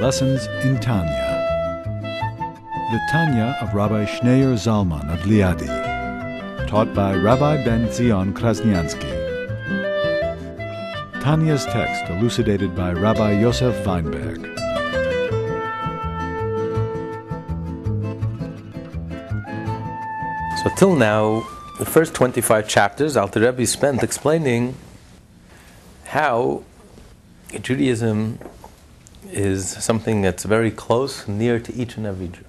Lessons in Tanya. The Tanya of Rabbi Schneur Zalman of Liadi, taught by Rabbi Ben Zion Krasniansky. Tanya's text elucidated by Rabbi Yosef Weinberg. So till now, the first 25 chapters, Alter Rebbe spent explaining how Judaism is something that's very close, near to each and every Jew.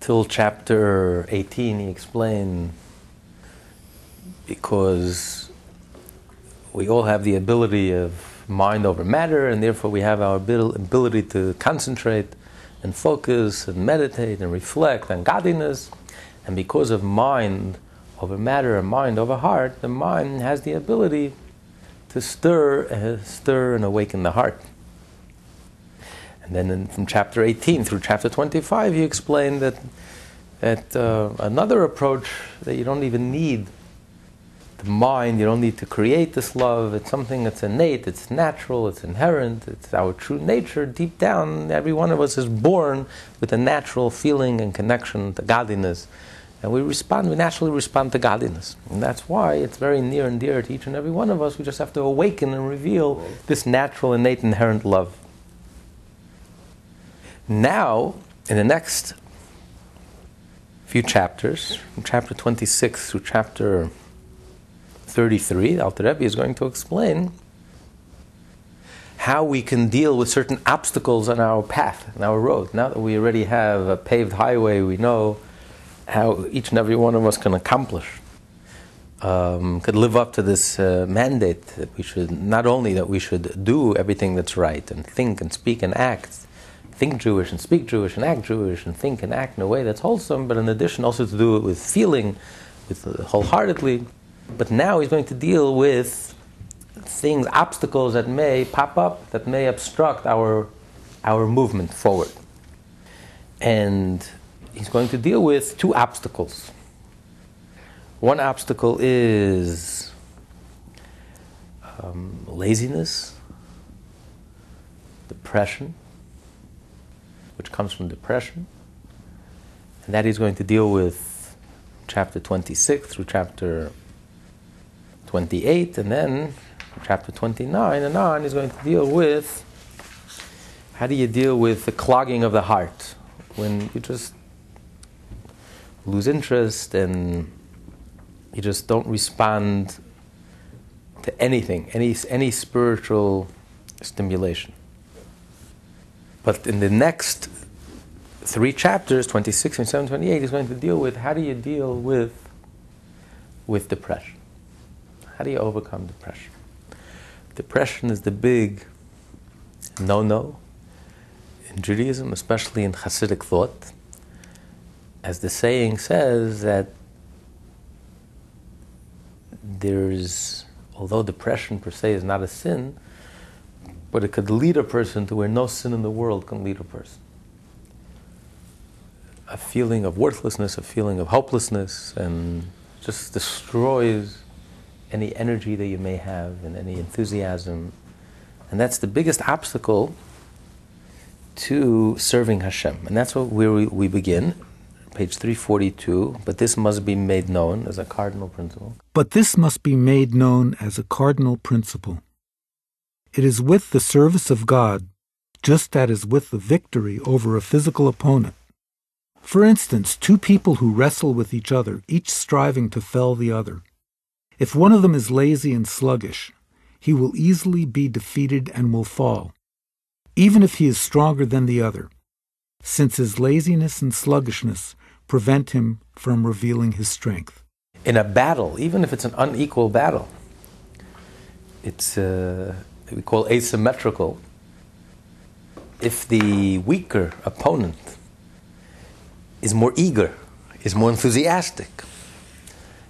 Till chapter 18, he explained because we all have the ability of mind over matter, and therefore we have our ability to concentrate and focus and meditate and reflect on godliness. And because of mind over matter and mind over heart, the mind has the ability to stir, uh, stir and awaken the heart. And then in, from chapter 18 through chapter 25, he explained that, that uh, another approach that you don't even need the mind, you don't need to create this love. It's something that's innate, it's natural, it's inherent, it's our true nature. Deep down, every one of us is born with a natural feeling and connection to godliness. And we respond, we naturally respond to godliness. And that's why it's very near and dear to each and every one of us. We just have to awaken and reveal this natural, innate, inherent love. Now, in the next few chapters, from chapter 26 through chapter 33, Alter Rebbe is going to explain how we can deal with certain obstacles on our path, on our road. Now that we already have a paved highway, we know how each and every one of us can accomplish, um, could live up to this uh, mandate that we should not only that we should do everything that's right and think and speak and act, think Jewish and speak Jewish and act Jewish and think and act in a way that's wholesome, but in addition also to do it with feeling, with uh, wholeheartedly. But now he's going to deal with things, obstacles that may pop up, that may obstruct our our movement forward. And he's going to deal with two obstacles. One obstacle is um, laziness, depression, which comes from depression, and that he's going to deal with chapter 26 through chapter 28, and then chapter 29 and on, he's going to deal with how do you deal with the clogging of the heart when you just lose interest and you just don't respond to anything, any, any spiritual stimulation. But in the next three chapters, 26, 27, 28, he's going to deal with how do you deal with, with depression? How do you overcome depression? Depression is the big no no in Judaism, especially in Hasidic thought as the saying says, that there's, although depression per se is not a sin, but it could lead a person to where no sin in the world can lead a person. A feeling of worthlessness, a feeling of hopelessness, and just destroys any energy that you may have and any enthusiasm. And that's the biggest obstacle to serving Hashem. And that's where we, we begin page 342, but this must be made known as a cardinal principle. But this must be made known as a cardinal principle. It is with the service of God, just as with the victory over a physical opponent. For instance, two people who wrestle with each other, each striving to fell the other. If one of them is lazy and sluggish, he will easily be defeated and will fall, even if he is stronger than the other, since his laziness and sluggishness prevent him from revealing his strength. In a battle, even if it's an unequal battle, it's uh, we call asymmetrical. If the weaker opponent is more eager, is more enthusiastic,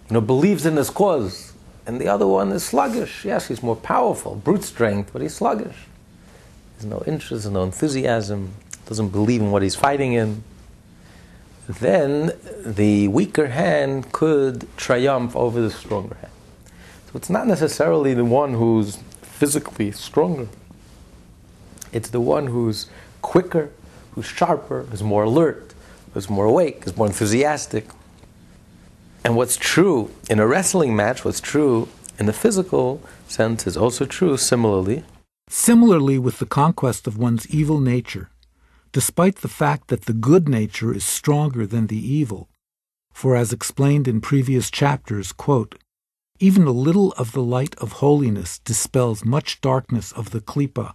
you know, believes in his cause, and the other one is sluggish. Yes, he's more powerful, brute strength, but he's sluggish. There's no interest, no enthusiasm, doesn't believe in what he's fighting in then the weaker hand could triumph over the stronger hand. So it's not necessarily the one who's physically stronger, it's the one who's quicker, who's sharper, who's more alert, who's more awake, who's more enthusiastic. And what's true in a wrestling match, what's true in the physical sense, is also true similarly. Similarly, with the conquest of one's evil nature, despite the fact that the good nature is stronger than the evil. For as explained in previous chapters, quote, even a little of the light of holiness dispels much darkness of the klipa.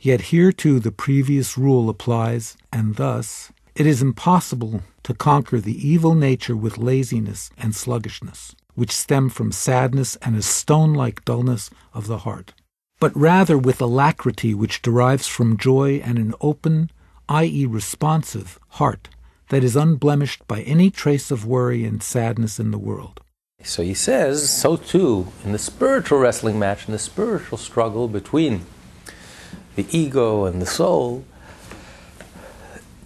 Yet here too the previous rule applies, and thus it is impossible to conquer the evil nature with laziness and sluggishness, which stem from sadness and a stone like dullness of the heart, but rather with alacrity which derives from joy and an open, i.e., responsive, heart that is unblemished by any trace of worry and sadness in the world. So he says, so too, in the spiritual wrestling match, in the spiritual struggle between the ego and the soul,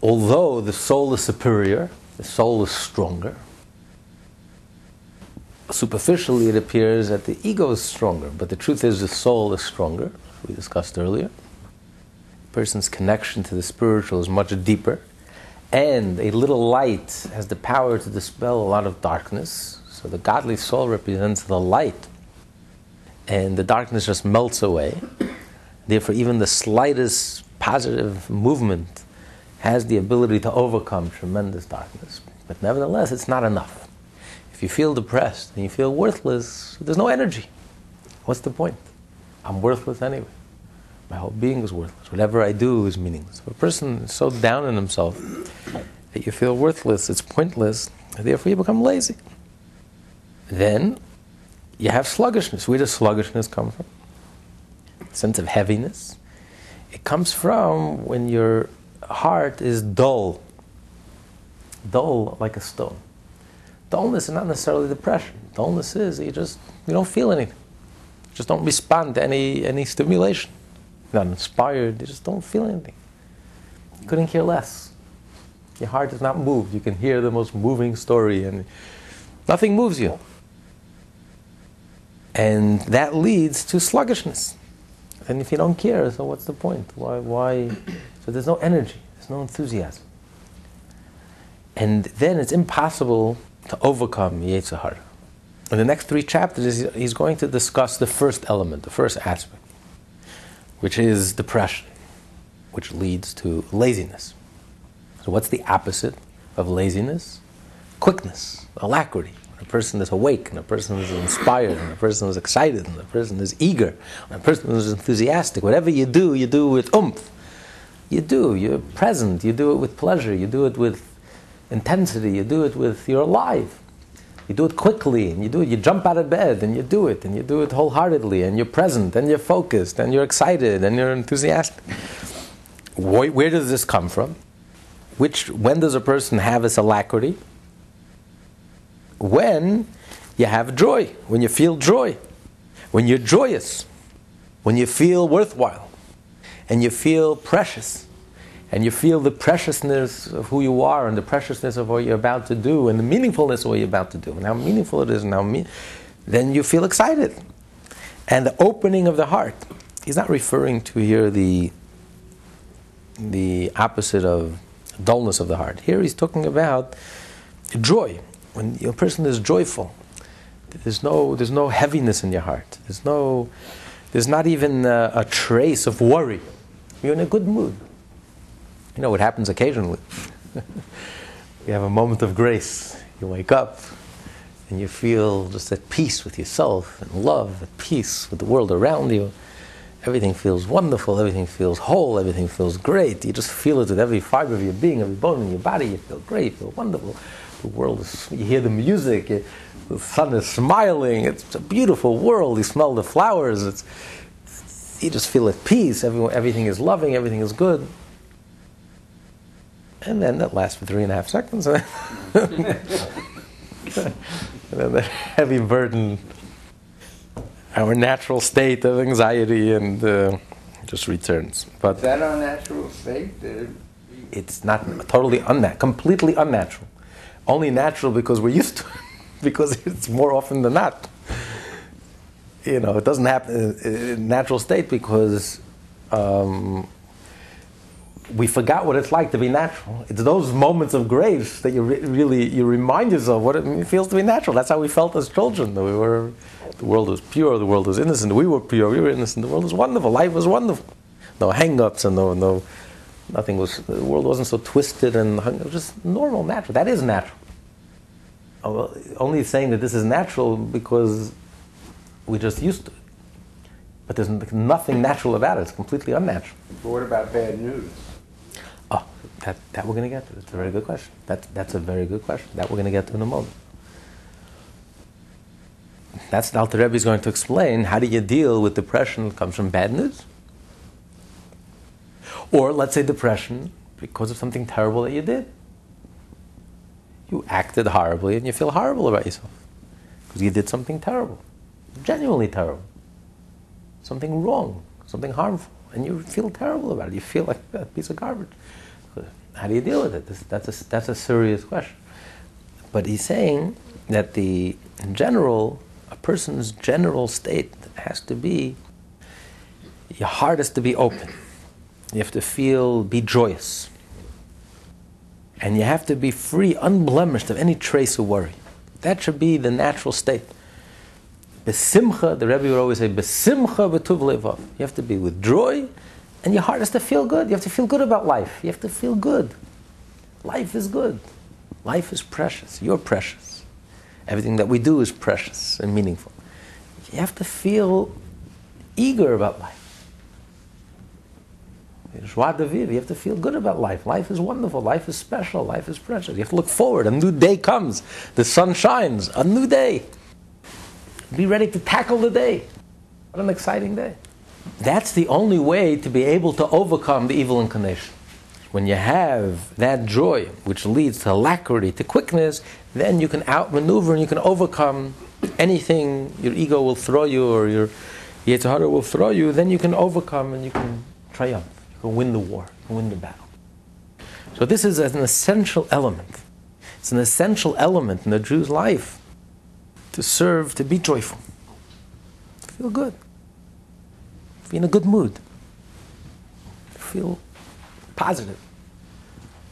although the soul is superior, the soul is stronger, superficially it appears that the ego is stronger, but the truth is the soul is stronger, as we discussed earlier. A person's connection to the spiritual is much deeper, and a little light has the power to dispel a lot of darkness so the godly soul represents the light, and the darkness just melts away. Therefore, even the slightest positive movement has the ability to overcome tremendous darkness. But nevertheless, it's not enough. If you feel depressed and you feel worthless, there's no energy. What's the point? I'm worthless anyway. My whole being is worthless. Whatever I do is meaningless. If a person is so down on himself that you feel worthless, it's pointless, therefore you become lazy then you have sluggishness. Where does sluggishness come from? Sense of heaviness. It comes from when your heart is dull, dull like a stone. Dullness is not necessarily depression. Dullness is you just you don't feel anything. You just don't respond to any any stimulation. You're not inspired. You just don't feel anything. You couldn't care less. Your heart is not moved. You can hear the most moving story and nothing moves you. And that leads to sluggishness. And if you don't care, so what's the point? Why? why? So there's no energy, there's no enthusiasm. And then it's impossible to overcome Yetzer Hara. In the next three chapters, he's going to discuss the first element, the first aspect, which is depression, which leads to laziness. So, what's the opposite of laziness? Quickness, alacrity a person is awake, and a person is inspired, and a person is excited, and a person is eager, and a person is enthusiastic. Whatever you do, you do with oomph. You do, you're present, you do it with pleasure, you do it with intensity, you do it with, you're alive. You do it quickly, and you do it, you jump out of bed, and you do it, and you do it wholeheartedly, and you're present, and you're focused, and you're excited, and you're enthusiastic. Where, where does this come from? Which, when does a person have this alacrity? When you have joy, when you feel joy, when you're joyous, when you feel worthwhile, and you feel precious, and you feel the preciousness of who you are, and the preciousness of what you're about to do, and the meaningfulness of what you're about to do, and how meaningful it is, and how then you feel excited. And the opening of the heart. He's not referring to here the the opposite of dullness of the heart. Here he's talking about joy when your person is joyful, there's no, there's no heaviness in your heart. There's no, there's not even a, a trace of worry. You're in a good mood. You know what happens occasionally. you have a moment of grace. You wake up and you feel just at peace with yourself and love, at peace with the world around you. Everything feels wonderful, everything feels whole, everything feels great. You just feel it with every fiber of your being, every bone in your body. You feel great, you feel wonderful the world is, you hear the music, it, the sun is smiling, it's a beautiful world, you smell the flowers, it's, you just feel at peace, Everyone, everything is loving, everything is good. And then that lasts for three and a half seconds. and then the heavy burden, our natural state of anxiety, and uh, just returns. But is that our natural state? It's not totally unnatural, completely unnatural only natural because we're used to it, because it's more often than not. You know, it doesn't happen in natural state because um, we forgot what it's like to be natural. It's those moments of grace that you re- really you remind yourself what it feels to be natural. That's how we felt as children. We were, the world was pure, the world was innocent. We were pure, we were innocent. The world was wonderful. Life was wonderful. No hang-ups and no no, nothing was. The world wasn't so twisted and hung, it was just normal, natural. That is natural. Oh, only saying that this is natural because we're just used to it. But there's nothing natural about it. It's completely unnatural. But what about bad news? Oh, that, that we're going to get to. That's a very good question. That, that's a very good question. That we're going to get to in a moment. That's the Alter Rebbe is going to explain how do you deal with depression that comes from bad news? Or let's say depression because of something terrible that you did. You acted horribly and you feel horrible about yourself because you did something terrible, genuinely terrible, something wrong, something harmful, and you feel terrible about it. You feel like a piece of garbage. How do you deal with it? This, that's, a, that's a serious question. But he's saying that the, in general, a person's general state has to be your heart has to be open. You have to feel, be joyous. And you have to be free, unblemished of any trace of worry. That should be the natural state. Besimcha, the Rebbe would always say, Besimcha betuv levav. You have to be with joy, and your heart has to feel good. You have to feel good about life. You have to feel good. Life is good. Life is precious. You're precious. Everything that we do is precious and meaningful. You have to feel eager about life. Joie de vivre. You have to feel good about life. Life is wonderful. Life is special. Life is precious. You have to look forward. A new day comes. The sun shines. A new day. Be ready to tackle the day. What an exciting day. That's the only way to be able to overcome the evil inclination. When you have that joy, which leads to alacrity, to quickness, then you can outmaneuver and you can overcome anything your ego will throw you or your Yetzer Hara will throw you, then you can overcome and you can triumph. Can win the war, can win the battle. So this is an essential element. It's an essential element in the Jew's life to serve, to be joyful, to feel good, to be in a good mood, to feel positive,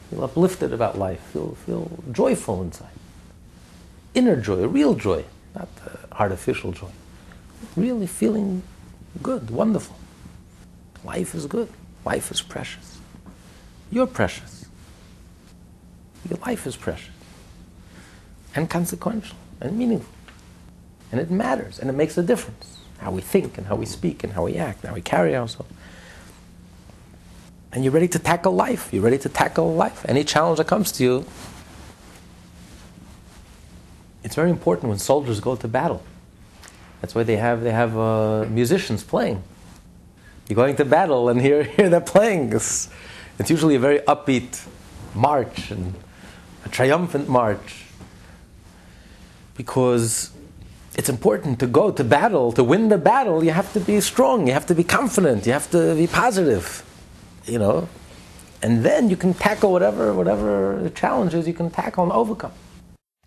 feel uplifted about life, feel, feel joyful inside. Inner joy, real joy, not uh, artificial joy. Really feeling good, wonderful. Life is good. Life is precious. You're precious. Your life is precious and consequential and meaningful. And it matters and it makes a difference how we think and how we speak and how we act and how we carry ourselves. And you're ready to tackle life. You're ready to tackle life. Any challenge that comes to you. It's very important when soldiers go to battle. That's why they have, they have uh, musicians playing. You're going to battle and here, here they're playing. It's, it's usually a very upbeat march and a triumphant march. Because it's important to go to battle, to win the battle, you have to be strong, you have to be confident, you have to be positive, you know. And then you can tackle whatever whatever challenges you can tackle and overcome.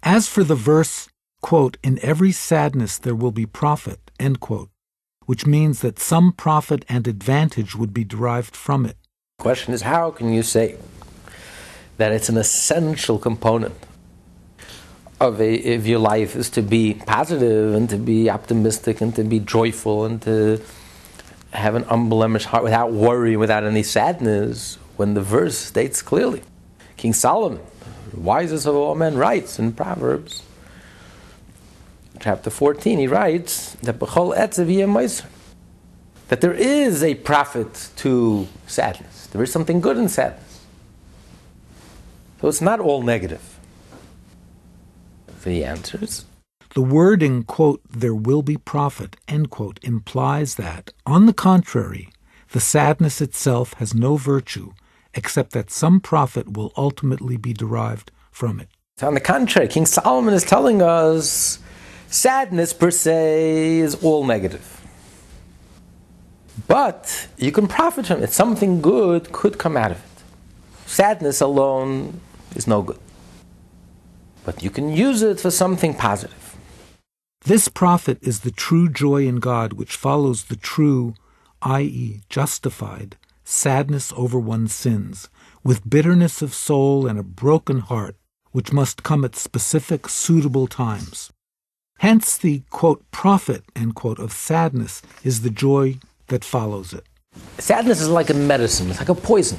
As for the verse, quote, in every sadness there will be profit, end quote, which means that some profit and advantage would be derived from it. The question is how can you say that it's an essential component of, a, of your life is to be positive and to be optimistic and to be joyful and to have an unblemished heart without worry, without any sadness, when the verse states clearly. King Solomon, wisest of all men, writes in Proverbs, chapter 14, he writes that that there is a profit to sadness. There is something good in sadness. So it's not all negative the answers? The wording, quote, there will be profit, end quote, implies that, on the contrary, the sadness itself has no virtue except that some profit will ultimately be derived from it. On the contrary, King Solomon is telling us sadness per se is all negative. But you can profit from it. Something good could come out of it. Sadness alone is no good but you can use it for something positive. This profit is the true joy in God which follows the true, i.e., justified, sadness over one's sins, with bitterness of soul and a broken heart, which must come at specific, suitable times. Hence, the quote, profit, end quote, of sadness is the joy that follows it. Sadness is like a medicine, it's like a poison.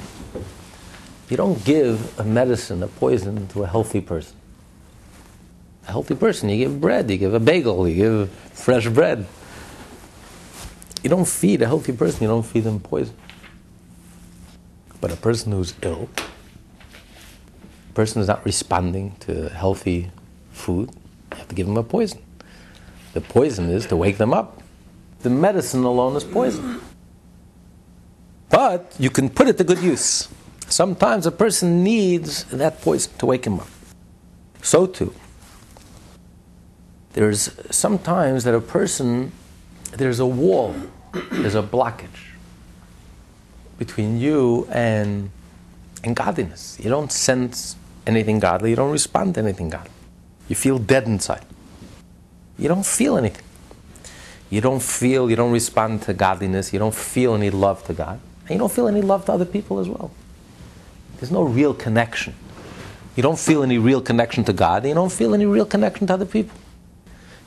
You don't give a medicine, a poison, to a healthy person. A healthy person, you give bread, you give a bagel, you give fresh bread. You don't feed a healthy person, you don't feed them poison. But a person who's ill, a person who's not responding to healthy food, you have to give them a poison. The poison is to wake them up. The medicine alone is poison. But you can put it to good use. Sometimes a person needs that poison to wake him up. So too, there's sometimes that a person, there's a wall, there's a blockage between you and, and godliness. You don't sense anything godly, you don't respond to anything godly. You feel dead inside. You don't feel anything. You don't feel, you don't respond to godliness, you don't feel any love to God, and you don't feel any love to other people as well. There's no real connection. You don't feel any real connection to God, and you don't feel any real connection to other people.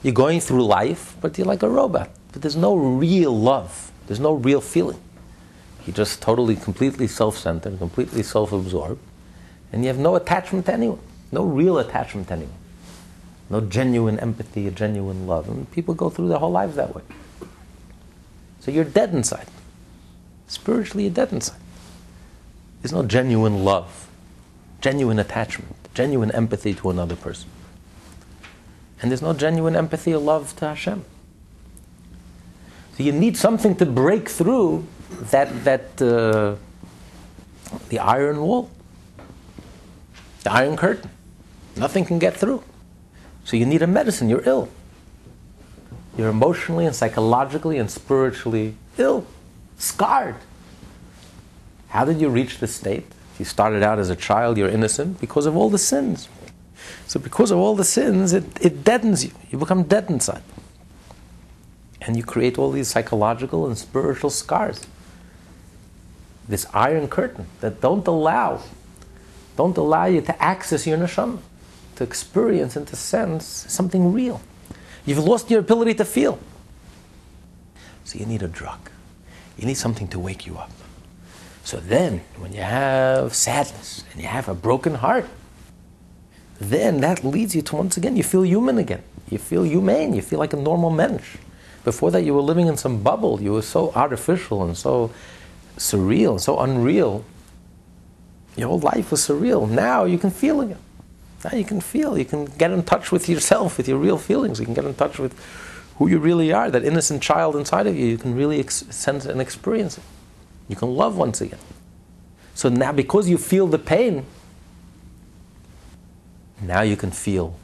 You're going through life, but you're like a robot. But there's no real love. There's no real feeling. You're just totally, completely self centered, completely self absorbed, and you have no attachment to anyone. No real attachment to anyone. No genuine empathy, a genuine love. And people go through their whole lives that way. So you're dead inside. Spiritually, you're dead inside. There's no genuine love, genuine attachment, genuine empathy to another person. And there's no genuine empathy or love to Hashem. So you need something to break through that, that uh, the iron wall, the iron curtain. Nothing can get through. So you need a medicine. You're ill. You're emotionally and psychologically and spiritually ill, scarred. How did you reach this state? You started out as a child, you're innocent because of all the sins. So, because of all the sins, it, it deadens you. You become dead inside. And you create all these psychological and spiritual scars. This iron curtain that don't allow, don't allow you to access your neshama, to experience and to sense something real. You've lost your ability to feel. So you need a drug. You need something to wake you up. So then, when you have sadness and you have a broken heart, then that leads you to once again, you feel human again. You feel humane. You feel like a normal mensch. Before that, you were living in some bubble. You were so artificial and so surreal and so unreal. Your whole life was surreal. Now you can feel again. Now you can feel. You can get in touch with yourself, with your real feelings. You can get in touch with who you really are, that innocent child inside of you. You can really ex- sense and experience it. You can love once again. So now, because you feel the pain, now you can feel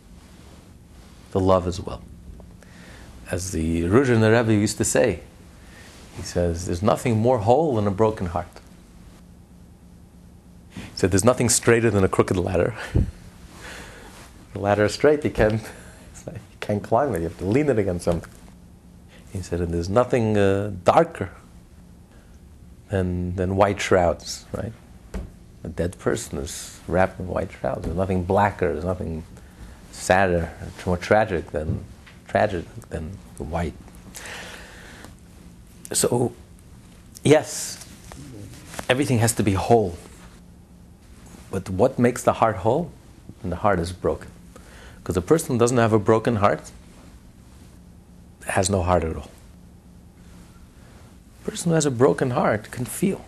the love as well. As the Ruzhin Rebbe used to say, he says, There's nothing more whole than a broken heart. He said, There's nothing straighter than a crooked ladder. the ladder is straight, you can't, you can't climb it, you have to lean it against something. He said, And there's nothing uh, darker than, than white shrouds, right? A dead person is wrapped in white shrouds. There's nothing blacker, there's nothing sadder, more tragic than tragic than the white. So, yes, everything has to be whole. But what makes the heart whole? When the heart is broken. Because a person who doesn't have a broken heart has no heart at all. A person who has a broken heart can feel,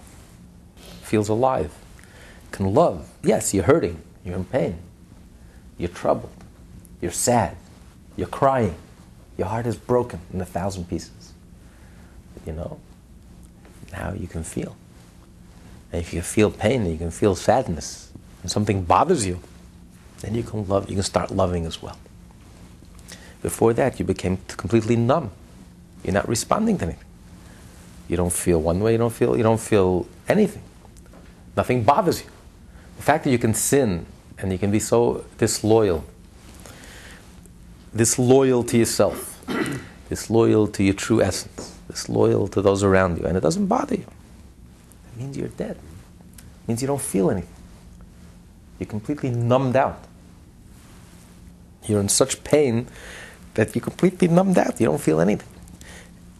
feels alive, can love. Yes, you're hurting, you're in pain, you're troubled, you're sad, you're crying, your heart is broken in a thousand pieces. You know, now you can feel. And if you feel pain, you can feel sadness, and something bothers you, then you can love. You can start loving as well. Before that, you became completely numb. You're not responding to anything. You don't feel one way. You don't feel. You don't feel anything. Nothing bothers you. The fact that you can sin and you can be so disloyal, disloyal to yourself, disloyal to your true essence, disloyal to those around you, and it doesn't bother you. It means you're dead. It means you don't feel anything. You're completely numbed out. You're in such pain that you're completely numbed out. You don't feel anything.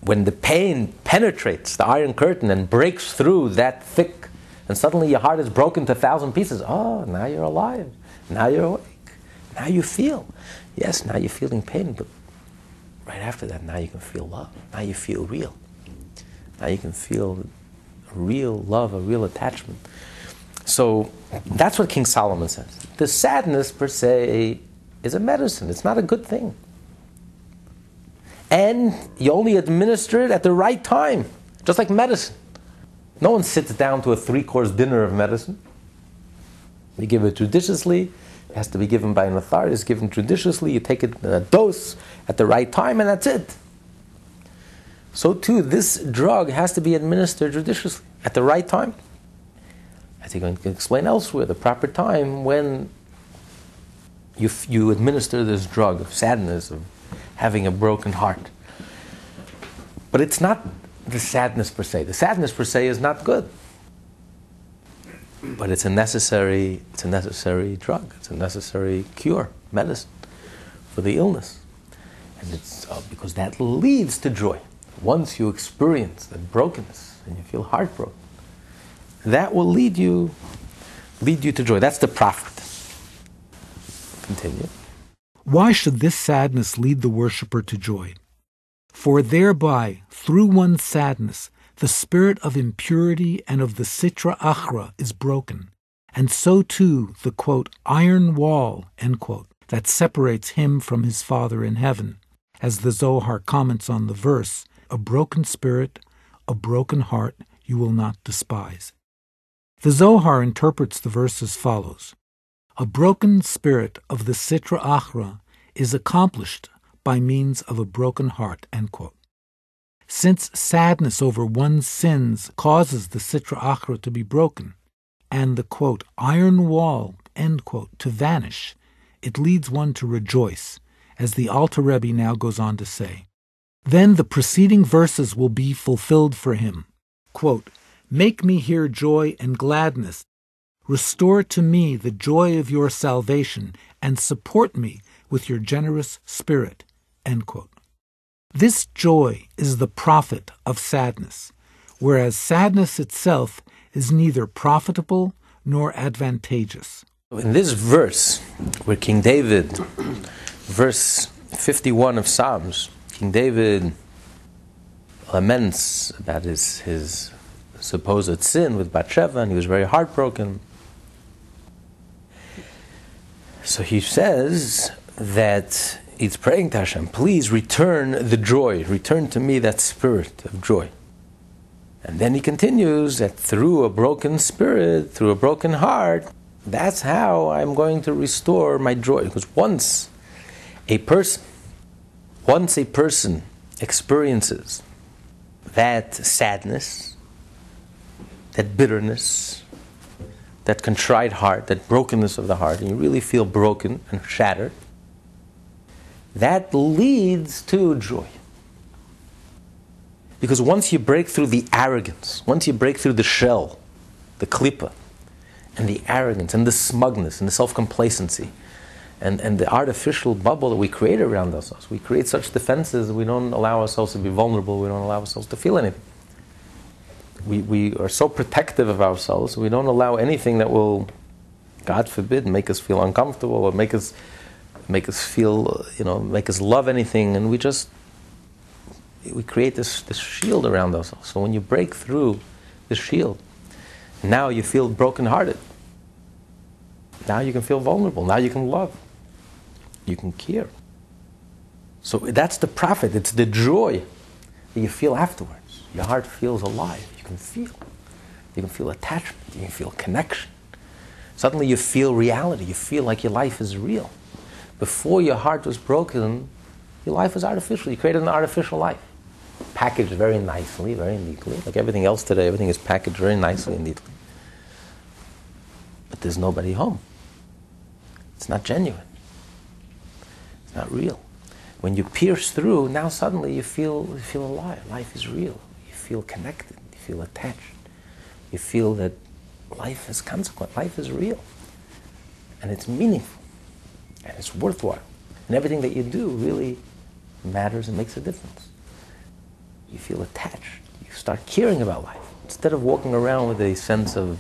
When the pain penetrates the iron curtain and breaks through that thick, and suddenly your heart is broken to a thousand pieces, oh, now you're alive. Now you're awake. Now you feel. Yes, now you're feeling pain, but right after that, now you can feel love. Now you feel real. Now you can feel real love, a real attachment. So that's what King Solomon says. The sadness, per se, is a medicine, it's not a good thing. And you only administer it at the right time, just like medicine. No one sits down to a three course dinner of medicine. You give it judiciously, it has to be given by an authority, it's given judiciously, you take it in a dose at the right time, and that's it. So, too, this drug has to be administered judiciously at the right time. As he's going to explain elsewhere, the proper time when you, you administer this drug of sadness, of having a broken heart. But it's not the sadness per se. The sadness per se is not good. But it's a necessary, it's a necessary drug. It's a necessary cure, medicine for the illness. And it's uh, because that leads to joy. Once you experience that brokenness and you feel heartbroken, that will lead you lead you to joy. That's the profit. Continue. Why should this sadness lead the worshipper to joy? For thereby, through one's sadness, the spirit of impurity and of the sitra achra is broken, and so too the quote, iron wall quote, that separates him from his Father in heaven. As the Zohar comments on the verse, a broken spirit, a broken heart you will not despise. The Zohar interprets the verse as follows A broken spirit of the Sitra Achra is accomplished by means of a broken heart. Since sadness over one's sins causes the Sitra Achra to be broken, and the quote, iron wall quote, to vanish, it leads one to rejoice, as the Alter Rebbe now goes on to say. Then the preceding verses will be fulfilled for him. Quote, Make me hear joy and gladness. Restore to me the joy of your salvation, and support me with your generous spirit. This joy is the profit of sadness, whereas sadness itself is neither profitable nor advantageous. In this verse, where King David, verse 51 of Psalms, King David laments about his, his supposed sin with Bathsheba, and he was very heartbroken. So he says that he's praying to Hashem, please return the joy, return to me that spirit of joy. And then he continues that through a broken spirit, through a broken heart, that's how I'm going to restore my joy. Because once a person, once a person experiences that sadness, that bitterness, that contrite heart, that brokenness of the heart, and you really feel broken and shattered, that leads to joy. Because once you break through the arrogance, once you break through the shell, the klipa, and the arrogance, and the smugness, and the self complacency, and, and the artificial bubble that we create around ourselves, we create such defenses, we don't allow ourselves to be vulnerable, we don't allow ourselves to feel anything. We, we are so protective of ourselves, we don't allow anything that will, God forbid, make us feel uncomfortable or make us make us feel, you know, make us love anything, and we just we create this, this shield around ourselves. So when you break through the shield, now you feel brokenhearted. Now you can feel vulnerable. Now you can love. You can care. So that's the profit. It's the joy that you feel afterwards. Your heart feels alive. You can feel. You can feel attachment. You can feel connection. Suddenly you feel reality. You feel like your life is real before your heart was broken, your life was artificial. You created an artificial life, packaged very nicely, very neatly. Like everything else today, everything is packaged very nicely and neatly. But there's nobody home. It's not genuine. It's not real. When you pierce through, now suddenly you feel, you feel alive. Life is real. You feel connected. You feel attached. You feel that life has consequence, life is real, and it's meaningful, and it's worthwhile. And everything that you do really matters and makes a difference. You feel attached. You start caring about life. Instead of walking around with a sense of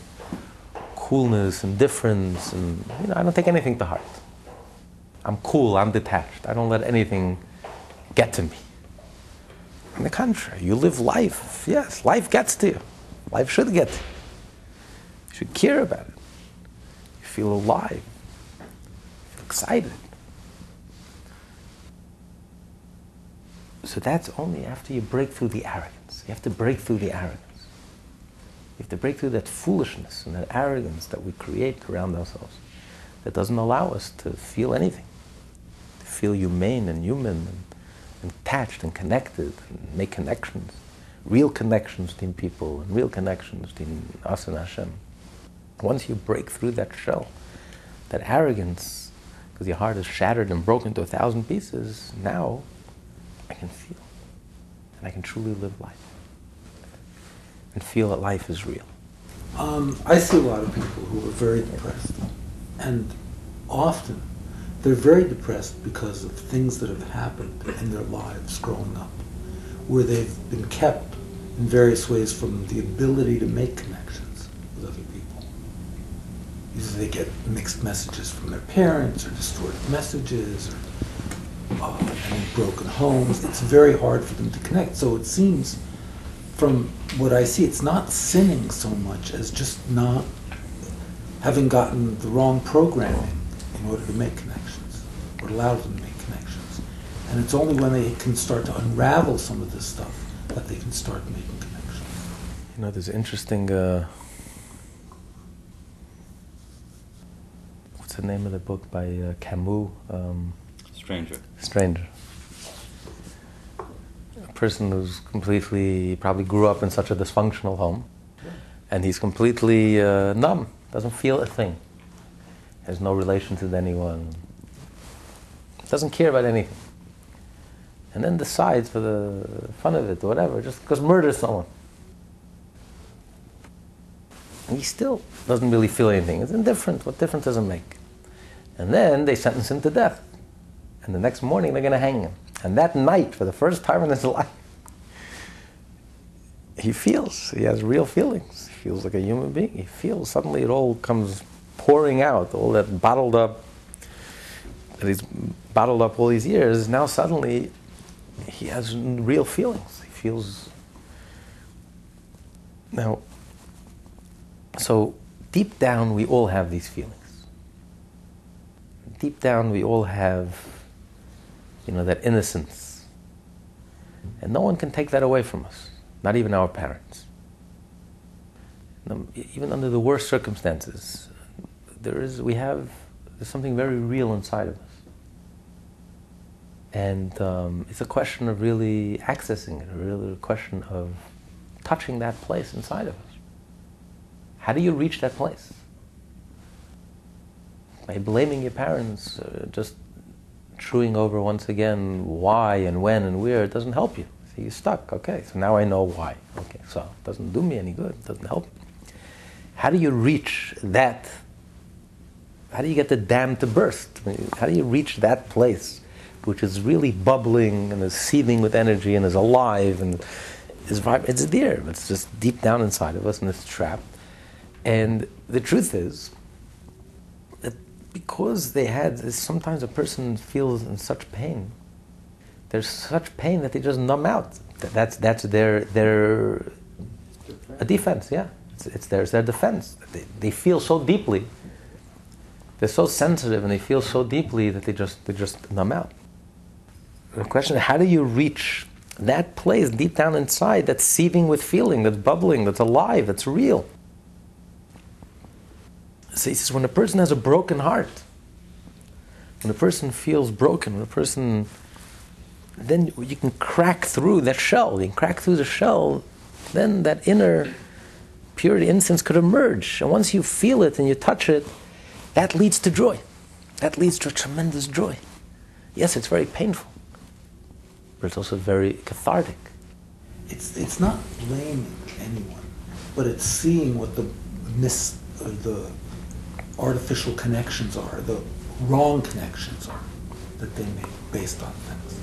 coolness and difference, and you know, I don't take anything to heart. I'm cool, I'm detached. I don't let anything get to me. On the contrary, you live life. Yes, life gets to you. Life should get you. You should care about it. You feel alive. You feel excited. So that's only after you break through the arrogance. You have to break through the arrogance. You have to break through that foolishness and that arrogance that we create around ourselves that doesn't allow us to feel anything, to feel humane and human and, attached and connected and make connections, real connections between people and real connections between us and Hashem. Once you break through that shell, that arrogance, because your heart is shattered and broken to a thousand pieces, now I can feel. And I can truly live life. And feel that life is real. Um, I see a lot of people who are very depressed. And often they're very depressed because of things that have happened in their lives growing up, where they've been kept in various ways from the ability to make connections with other people. Either they get mixed messages from their parents or distorted messages or uh, broken homes. It's very hard for them to connect. So it seems, from what I see, it's not sinning so much as just not having gotten the wrong programming in order to make connections, or allow them to make connections. And it's only when they can start to unravel some of this stuff that they can start making connections. You know, there's interesting. Uh, what's the name of the book by uh, Camus? Um, Stranger. Stranger. A person who's completely, probably grew up in such a dysfunctional home, and he's completely uh, numb, doesn't feel a thing, has no relations with anyone, doesn't care about anything. And then decides for the fun of it, or whatever, just because murders someone. And he still doesn't really feel anything. It's indifferent. What difference does it make? And then they sentence him to death. And the next morning they're going to hang him. And that night, for the first time in his life, he feels, he has real feelings. He feels like a human being. He feels, suddenly it all comes pouring out, all that bottled up, that he's bottled up all these years. Now suddenly he has real feelings. He feels. Now, so deep down, we all have these feelings. Deep down, we all have you know, that innocence. And no one can take that away from us, not even our parents. Even under the worst circumstances, there is, we have, there's something very real inside of us. And um, it's a question of really accessing it, really a question of touching that place inside of us. How do you reach that place? By blaming your parents, uh, just chewing over once again why and when and where, it doesn't help you. So you're stuck. Okay, so now I know why. Okay, so it doesn't do me any good. It doesn't help. How do you reach that? How do you get the dam to burst? How do you reach that place, which is really bubbling and is seething with energy and is alive and is vibrant? It's there. It's just deep down inside of us and it's trapped. And the truth is, that because they had sometimes a person feels in such pain there's such pain that they just numb out that's that's their their a defense yeah it's, it's their, it's their defense they, they feel so deeply they're so sensitive and they feel so deeply that they just they just numb out the question how do you reach that place deep down inside that's seething with feeling that's bubbling that's alive that's real so he says, when a person has a broken heart, when a person feels broken, when a person, then you can crack through that shell. You can crack through the shell, then that inner purity, innocence could emerge. And once you feel it and you touch it, that leads to joy. That leads to a tremendous joy. Yes, it's very painful, but it's also very cathartic. It's, it's not blaming anyone but it's seeing what the mis, uh, the artificial connections are, the wrong connections are that they make based on things.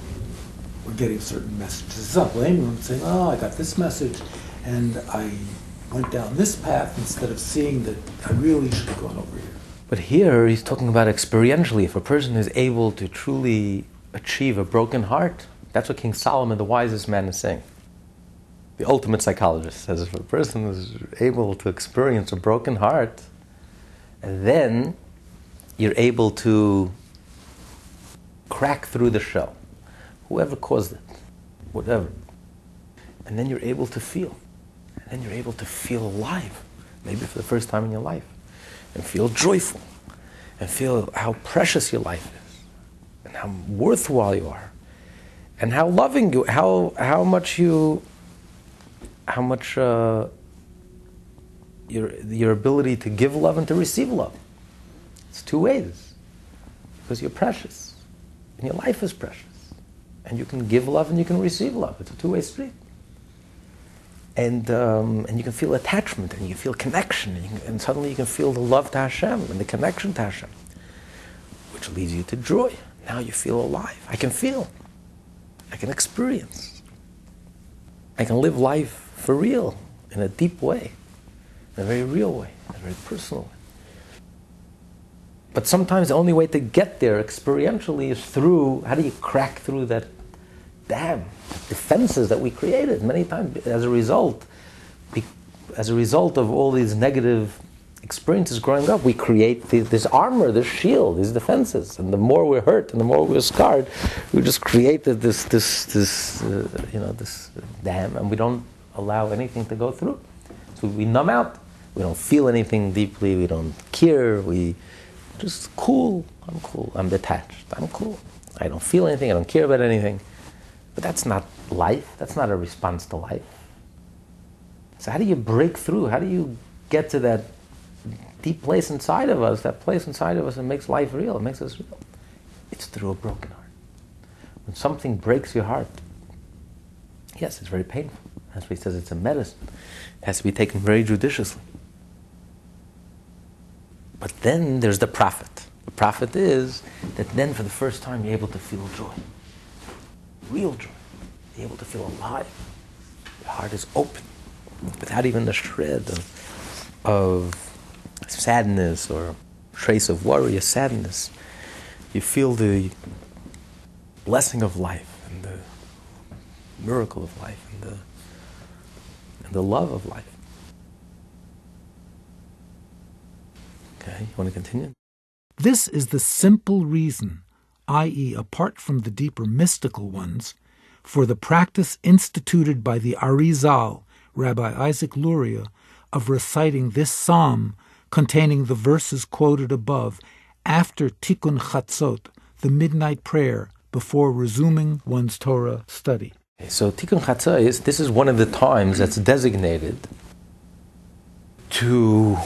We're getting certain messages. It's not blaming them, saying, "Oh, I got this message, and I went down this path instead of seeing that I really should have gone over here." But here he's talking about experientially. If a person is able to truly achieve a broken heart, that's what King Solomon, the wisest man, is saying. The ultimate psychologist says if a person is able to experience a broken heart, And then you're able to crack through the shell. Whoever caused it, whatever. And then you're able to feel. And then you're able to feel alive, maybe for the first time in your life and feel joyful and feel how precious your life is and how worthwhile you are and how loving you how how much you how much uh, your your ability to give love and to receive love. It's two ways. Because you're precious. And your life is precious. And you can give love and you can receive love. It's a two-way street. And, um, and you can feel attachment and you feel connection. And, can, and, suddenly you can feel the love to Hashem and the connection to Hashem, which leads you to joy. Now you feel alive. I can feel. I can experience. I can live life for real in a deep way, in a very real way, in a very personal way. But sometimes the only way to get there experientially is through how do you crack through that dam, defenses that we created many times as a result, as a result of all these negative experiences growing up, we create the, this armor, this shield, these defenses, and the more we're hurt and the more we're scarred, we just create this, this, this, uh, you know, this dam, and we don't allow anything to go through. So we numb out. We don't feel anything deeply. We don't care. We just cool. I'm cool. I'm detached. I'm cool. I don't feel anything. I don't care about anything. But that's not life. That's not a response to life. So, how do you break through? How do you get to that deep place inside of us, that place inside of us that makes life real, it makes us real? It's through a broken heart. When something breaks your heart, yes, it's very painful. As he says, it's a medicine. It has to be taken very judiciously. But then there's the profit. The profit is that then for the first time you're able to feel joy real joy, be able to feel alive. Your heart is open without even the shred of, of sadness or trace of worry or sadness. You feel the blessing of life and the miracle of life and the, and the love of life. Okay, you want to continue? This is the simple reason i.e., apart from the deeper mystical ones, for the practice instituted by the Arizal, Rabbi Isaac Luria, of reciting this psalm containing the verses quoted above after Tikkun Chatzot, the midnight prayer, before resuming one's Torah study. So Tikkun Chatzot is this is one of the times that's designated to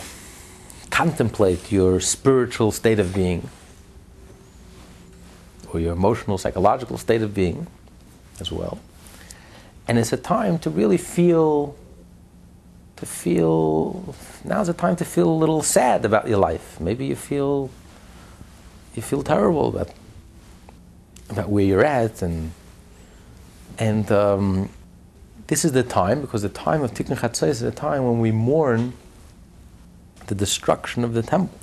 contemplate your spiritual state of being or your emotional, psychological state of being as well. And it's a time to really feel, to feel, now's the time to feel a little sad about your life. Maybe you feel, you feel terrible about, about where you're at and, and um, this is the time, because the time of Tikkun Chatzos is the time when we mourn the destruction of the temple.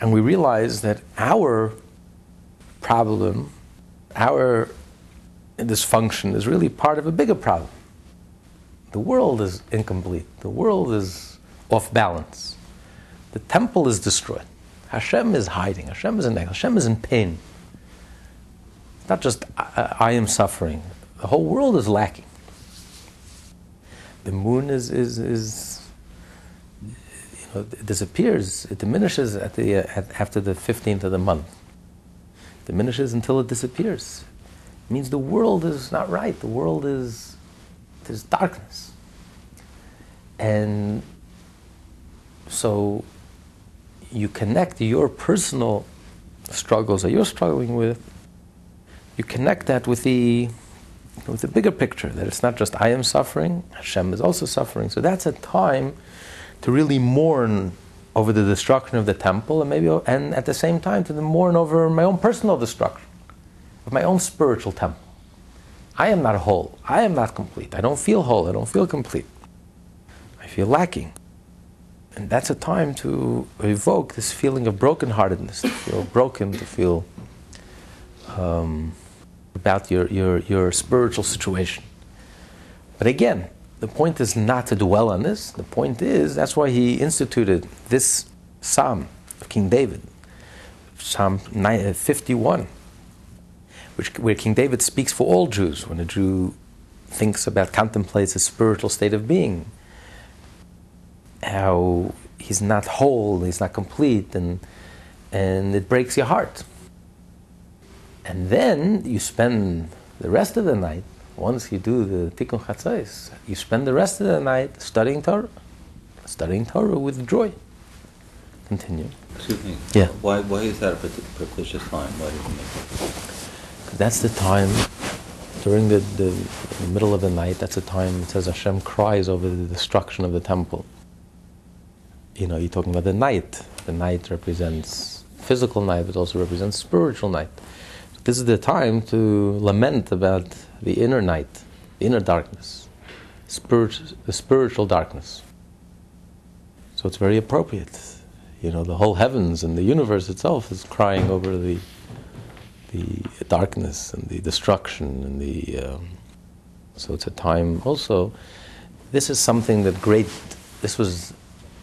And we realize that our problem, our dysfunction is really part of a bigger problem. The world is incomplete. The world is off balance. The temple is destroyed. Hashem is hiding. Hashem is in Hashem is in pain. It's not just I, I am suffering. The whole world is lacking. The moon is, is, is you know, disappears. It diminishes at the, uh, at, after the 15th of the month It diminishes until it disappears. It means the world is not right. The world is, there's darkness. And so you connect your personal struggles that you're struggling with, you connect that with the with the bigger picture that it's not just I am suffering, Hashem is also suffering. So that's a time to really mourn over the destruction of the temple, and maybe, and at the same time to mourn over my own personal destruction of my own spiritual temple. I am not whole. I am not complete. I don't feel whole. I don't feel complete. I feel lacking. And that's a time to evoke this feeling of brokenheartedness, to feel broken, to feel um, about your, your, your spiritual situation. But again, the point is not to dwell on this. The point is, that's why he instituted this psalm of King David, Psalm uh, 51, which, where King David speaks for all Jews when a Jew thinks about, contemplates his spiritual state of being, how he's not whole, he's not complete, and, and it breaks your heart. And then you spend the rest of the night, once you do the Tikkun Chatzais, you spend the rest of the night studying Torah, studying Torah with joy. Continue. Excuse me. Yeah. Why, why is that a propitious time? Why did you make that? That's the time during the, the, the, middle of the night. That's the time it says Hashem cries over the destruction of the temple. You know, you're talking about the night. The night represents physical night, but also represents spiritual night. This is the time to lament about the inner night, the inner darkness, spirit, the spiritual darkness. So it's very appropriate. You know, the whole heavens and the universe itself is crying over the the darkness and the destruction and the. Um, so it's a time also. This is something that great. This was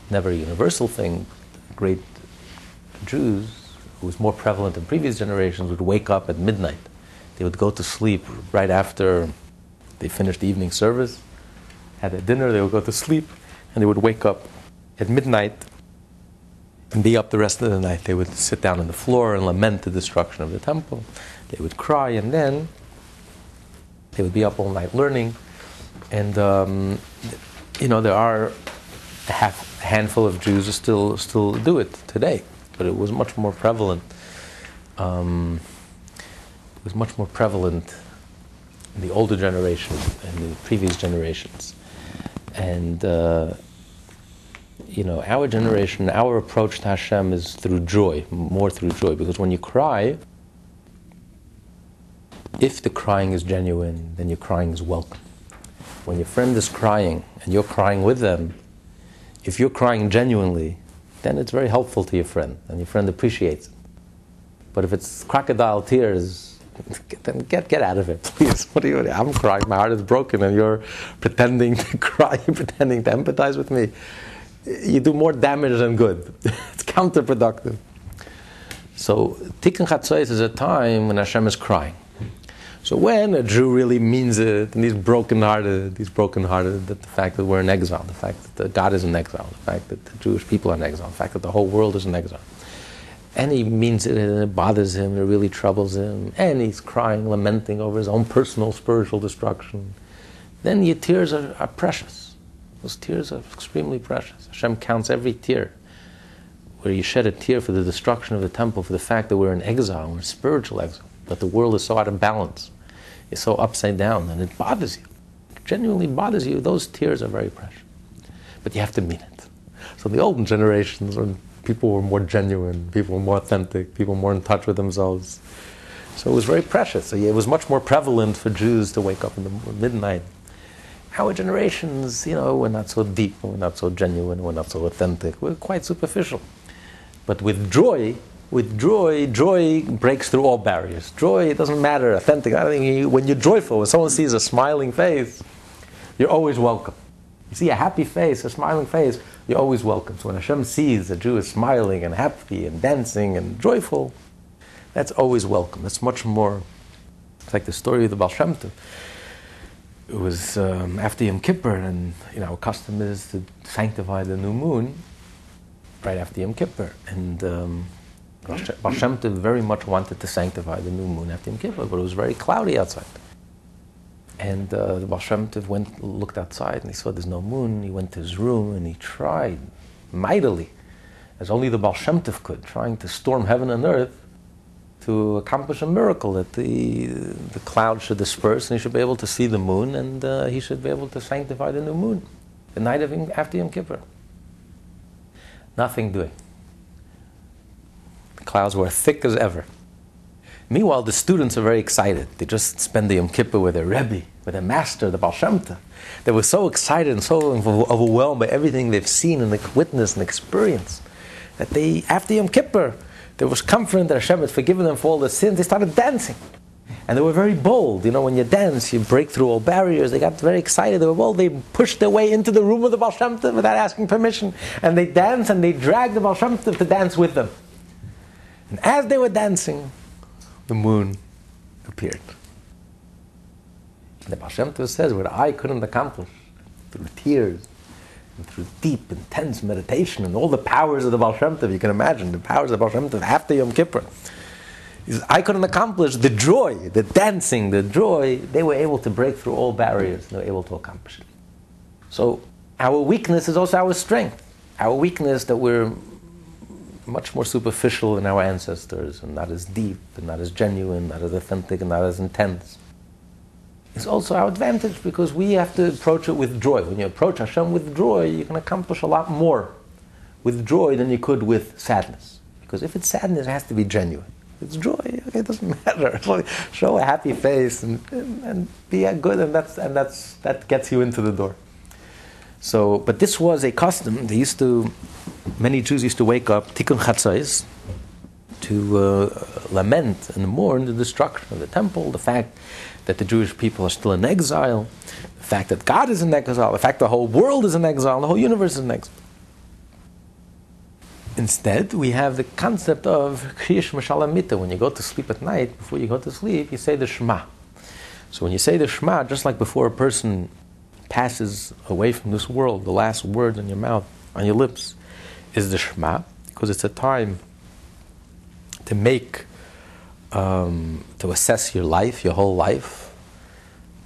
never a universal thing. Great Jews who was more prevalent in previous generations, would wake up at midnight. They would go to sleep right after they finished the evening service, had their dinner, they would go to sleep, and they would wake up at midnight and be up the rest of the night. They would sit down on the floor and lament the destruction of the temple. They would cry, and then they would be up all night learning. And um, you know, there are a half handful of Jews who still still do it today but it was much more prevalent. Um, it was much more prevalent in the older generation and the previous generations. And, uh, you know, our generation, our approach to Hashem is through joy, more through joy, because when you cry, if the crying is genuine, then your crying is welcome. When your friend is crying and you're crying with them, if you're crying genuinely, then it's very helpful to your friend, and your friend appreciates it. But if it's crocodile tears, then get get out of it, please. What are you? I'm crying. My heart is broken, and you're pretending to cry. Pretending to empathize with me. You do more damage than good. it's counterproductive. So Tikkun Chatzos is a time when Hashem is crying. So when a Jew really means it, and he's brokenhearted, he's brokenhearted that the fact that we're in exile, the fact that God is in exile, the fact that the Jewish people are in exile, the fact that the whole world is in exile. And he means it and it bothers him, it really troubles him, and he's crying, lamenting over his own personal spiritual destruction. Then your tears are, are precious. Those tears are extremely precious. Hashem counts every tear. Where you shed a tear for the destruction of the temple, for the fact that we're in exile, we're in spiritual exile, that the world is so out of balance it's so upside down and it bothers you, it genuinely bothers you, those tears are very precious. But you have to mean it. So the olden generations, when people were more genuine, people were more authentic, people more in touch with themselves. So it was very precious. So it was much more prevalent for Jews to wake up in the midnight. Our generations, you know, we're not so deep, we're not so genuine, we're not so authentic, we're quite superficial. But with joy, with joy, joy breaks through all barriers. Joy, it doesn't matter, authentic. I think when you're joyful, when someone sees a smiling face, you're always welcome. You see a happy face, a smiling face, you're always welcome. So when Hashem sees a Jew is smiling and happy and dancing and joyful, that's always welcome. That's much more. It's like the story of the Baal Shem Tov. It was um, after Yom Kippur, and you know, our custom is to sanctify the new moon right after Yom Kippur, and um, Baal very much wanted to sanctify the new moon after Yom Kippur, but it was very cloudy outside. And uh, the Baal Shem Tov went, looked outside, and he saw there's no moon. He went to his room and he tried mightily, as only the Baal Shem Tov could, trying to storm heaven and earth to accomplish a miracle that the, the cloud should disperse and he should be able to see the moon and uh, he should be able to sanctify the new moon, the night of Yom, after Yom Kippur. Nothing doing. The clouds were thick as ever. Meanwhile, the students are very excited. They just spend the Yom Kippur with their Rebbe, with their master, the Baal Shem Tov. They were so excited and so overwhelmed by everything they've seen and witnessed and experienced that they, after Yom Kippur, there was comfort that Hashem had forgiven them for all their sins. They started dancing. And they were very bold. You know, when you dance, you break through all barriers. They got very excited. They were bold. They pushed their way into the room of the Baal Shem Tov without asking permission. And they danced and they dragged the Baal Shem Tov to dance with them. And as they were dancing, the moon appeared. And the Baal Shem Tov says, what I couldn't accomplish through tears and through deep, intense meditation and all the powers of the Baal Shem Tov, you can imagine the powers of the Baal Shem Tov after Yom Kippur. I couldn't accomplish the joy, the dancing, the joy. They were able to break through all barriers. They were able to accomplish it. So our weakness is also our strength. Our weakness that we're much more superficial than our ancestors and not as deep and not as genuine, not as authentic and not as intense. It's also our advantage because we have to approach it with joy. When you approach Hashem with joy, you can accomplish a lot more with joy than you could with sadness. Because if it's sadness, it has to be genuine. It's joy, okay, it doesn't matter. show a happy face and, and, and be good, and, that's, and that's, that gets you into the door. So, but this was a custom. They used to, many Jews used to wake up, tikkun chatzais, to uh, lament and mourn the destruction of the temple, the fact that the Jewish people are still in exile, the fact that God is in exile, the fact the whole world is in exile, the whole universe is in exile. Instead, we have the concept of Kriyas Shema al Hamita. When you go to sleep at night, before you go to sleep, you say the Shema. So when you say the Shema, just like before a person passes away from this world, the last words on your mouth, on your lips, is the Shema, because it's a time to make, um, to assess your life, your whole life,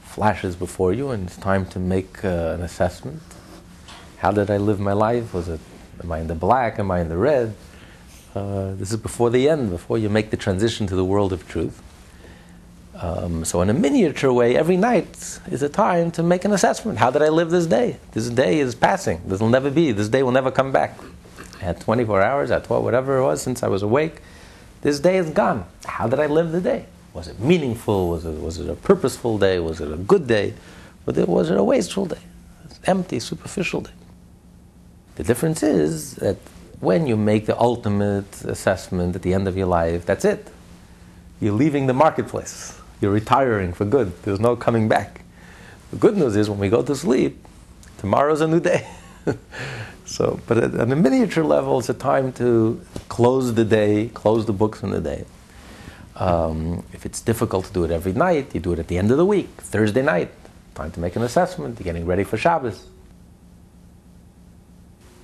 flashes before you, and it's time to make uh, an assessment. How did I live my life? Was it, am I in the black? Am I in the red? Uh, this is before the end, before you make the transition to the world of truth. Um, so, in a miniature way, every night is a time to make an assessment. How did I live this day? This day is passing. This will never be. This day will never come back. I had 24 hours, I 12, whatever it was, since I was awake. This day is gone. How did I live the day? Was it meaningful? Was it, was it a purposeful day? Was it a good day? Or was it a wasteful day? Empty, superficial day. The difference is that when you make the ultimate assessment at the end of your life, that's it. You're leaving the marketplace. You're retiring for good. There's no coming back. The good news is when we go to sleep, tomorrow's a new day. So, but at, at a miniature level, it's a time to close the day, close the books in the day. Um, if it's difficult to do it every night, you do it at the end of the week, Thursday night, time to make an assessment, you're getting ready for Shabbos.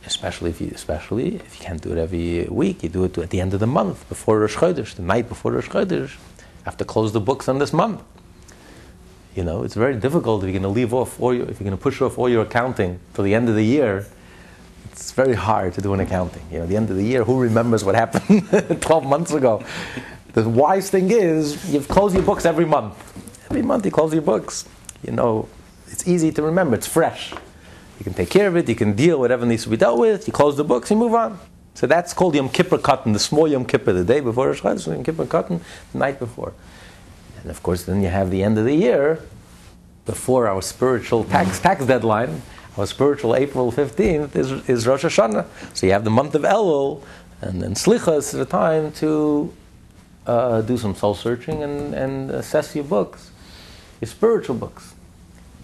Especially if you, especially if you can't do it every week, you do it at the end of the month, before Rosh Chodesh, the night before Rosh Chodesh. Have to close the books on this month. You know, it's very difficult if you're going to leave off your, if you're going to push off all your accounting till the end of the year it's very hard to do an accounting. You know, at the end of the year, who remembers what happened 12 months ago? The wise thing is, you close your books every month. Every month you close your books. You know, it's easy to remember, it's fresh. You can take care of it, you can deal with whatever needs to be dealt with, you close the books, you move on. So that's called Yom Kippur Katan, the small Yom Kippur, the day before Rosh Chodesh, Yom Kippur Katan, the night before. And of course, then you have the end of the year, before our spiritual tax, tax deadline, our spiritual April 15th is, is Rosh Hashanah. So you have the month of Elul, and then Slichas is a time to uh, do some soul searching and, and assess your books, your spiritual books.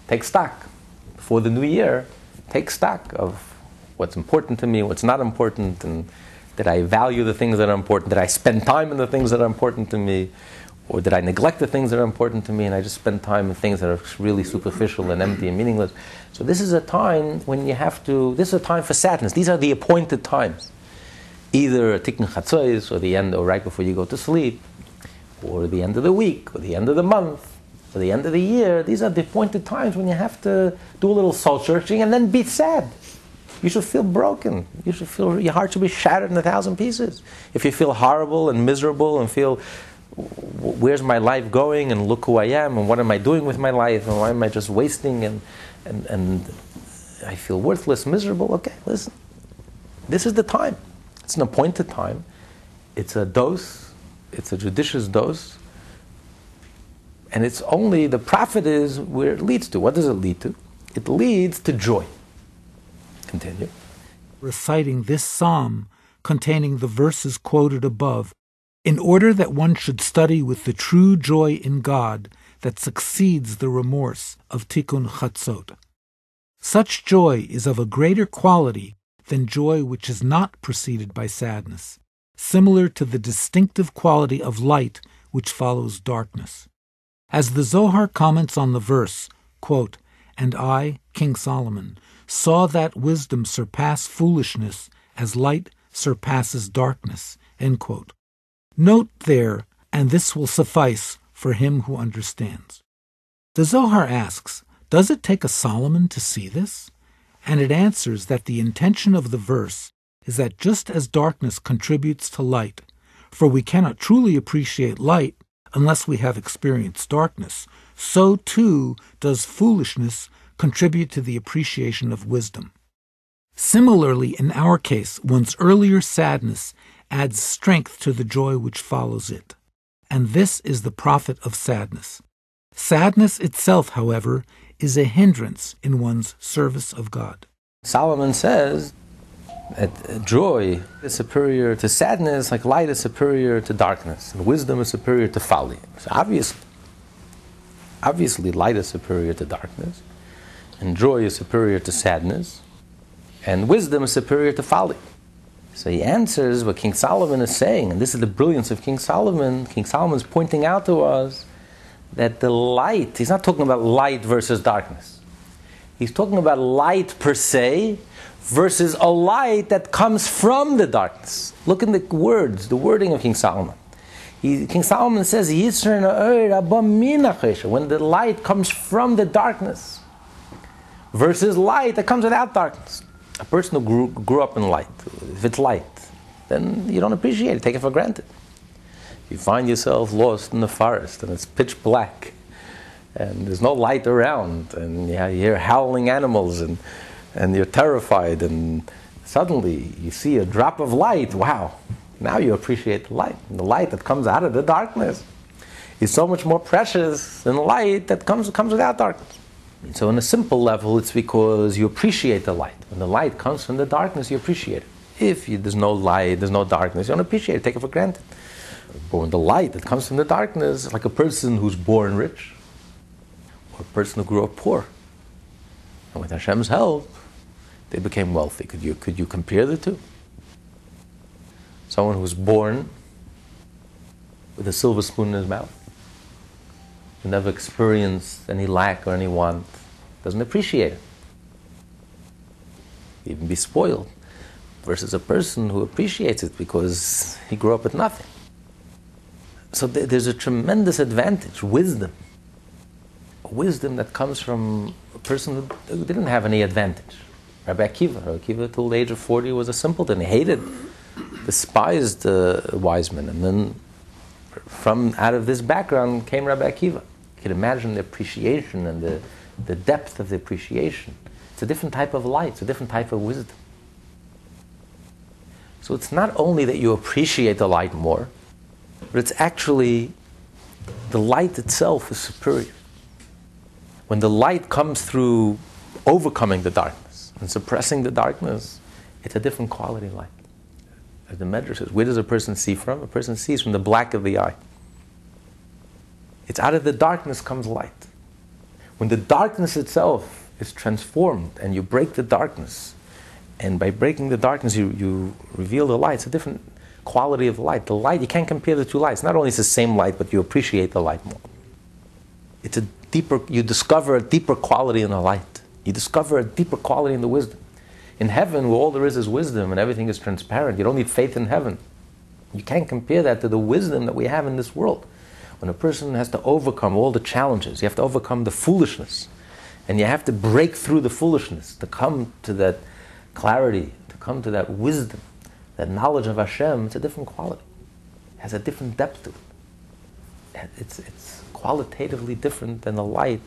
Take stock. Before the new year, take stock of what's important to me, what's not important, and did I value the things that are important? Did I spend time in the things that are important to me? Or did I neglect the things that are important to me and I just spend time in things that are really superficial and empty and meaningless? So this is a time when you have to, this is a time for sadness. These are the appointed times. Either tikkun chatzos, or the end, or right before you go to sleep, or the end of the week, or the end of the month, or the end of the year. These are the appointed times when you have to do a little soul searching and then be sad. You should feel broken. You should feel your heart should be shattered in a thousand pieces. If you feel horrible and miserable and feel where's my life going and look who I am and what am I doing with my life and why am I just wasting and, and, and I feel worthless, miserable. Okay, listen. This is the time. It's an appointed time. It's a dose, it's a judicious dose. And it's only the profit is where it leads to. What does it lead to? It leads to joy. Continue. Reciting this psalm containing the verses quoted above in order that one should study with the true joy in God that succeeds the remorse of tikkun chatzot. Such joy is of a greater quality than joy which is not preceded by sadness, similar to the distinctive quality of light which follows darkness. As the Zohar comments on the verse, quote, And I, King Solomon, saw that wisdom surpass foolishness as light surpasses darkness. Note there, and this will suffice for him who understands. The Zohar asks, Does it take a Solomon to see this? And it answers that the intention of the verse is that just as darkness contributes to light, for we cannot truly appreciate light unless we have experienced darkness, so too does foolishness contribute to the appreciation of wisdom. Similarly, in our case, one's earlier sadness adds strength to the joy which follows it. And this is the profit of sadness. Sadness itself, however, is a hindrance in one's service of God. Solomon says that joy is superior to sadness, like light is superior to darkness, and wisdom is superior to folly. So obviously, obviously, light is superior to darkness, and joy is superior to sadness, and wisdom is superior to folly. So he answers what King Solomon is saying, and this is the brilliance of King Solomon. King Solomon is pointing out to us that the light, he's not talking about light versus darkness. He's talking about light per se versus a light that comes from the darkness. Look in the words, the wording of King Solomon. He, King Solomon says, when the light comes from the darkness versus light that comes without darkness. A person who grew, grew up in light, if it's light, then you don't appreciate it, take it for granted. You find yourself lost in the forest and it's pitch black and there's no light around and you hear howling animals and, and you're terrified and suddenly you see a drop of light. Wow, now you appreciate the light. And the light that comes out of the darkness is so much more precious than the light that comes, comes without darkness. So, on a simple level, it's because you appreciate the light. When the light comes from the darkness, you appreciate it. If you, there's no light, there's no darkness, you don't appreciate it, take it for granted. But when the light that comes from the darkness, like a person who's born rich, or a person who grew up poor, and with Hashem's help, they became wealthy. Could you, could you compare the two? Someone who's born with a silver spoon in his mouth, who never experienced any lack or any want, doesn't appreciate it. Even be spoiled. Versus a person who appreciates it because he grew up with nothing. So th- there's a tremendous advantage, wisdom. Wisdom that comes from a person who didn't have any advantage. Rabbi Akiva, Rabbi Akiva till the age of 40 was a simpleton. He hated, despised uh, wise men. And then from out of this background came Rabbi Akiva. Can imagine the appreciation and the, the depth of the appreciation. It's a different type of light, it's a different type of wisdom. So it's not only that you appreciate the light more, but it's actually the light itself is superior. When the light comes through overcoming the darkness and suppressing the darkness, it's a different quality light. As the Medrash says, where does a person see from? A person sees from the black of the eye. It's out of the darkness comes light. When the darkness itself is transformed and you break the darkness, and by breaking the darkness, you, you reveal the light. It's a different quality of light. The light, you can't compare the two lights. Not only is the same light, but you appreciate the light more. It's a deeper, you discover a deeper quality in the light. You discover a deeper quality in the wisdom. In heaven, where all there is is wisdom and everything is transparent, you don't need faith in heaven. You can't compare that to the wisdom that we have in this world. When a person has to overcome all the challenges, you have to overcome the foolishness. And you have to break through the foolishness to come to that clarity, to come to that wisdom, that knowledge of Hashem. It's a different quality, it has a different depth to it. it's, it's qualitatively different than the light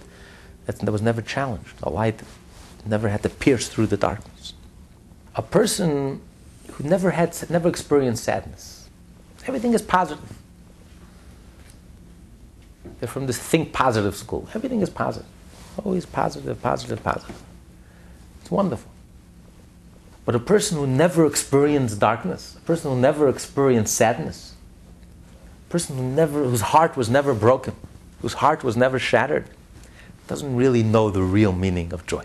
that, was never challenged. A light never had to pierce through the darkness. A person who never had, never experienced sadness. Everything is positive. They're from this think positive school. Everything is positive. Always positive, positive, positive. It's wonderful. But a person who never experienced darkness, a person who never experienced sadness, a person who never, whose heart was never broken, whose heart was never shattered, doesn't really know the real meaning of joy.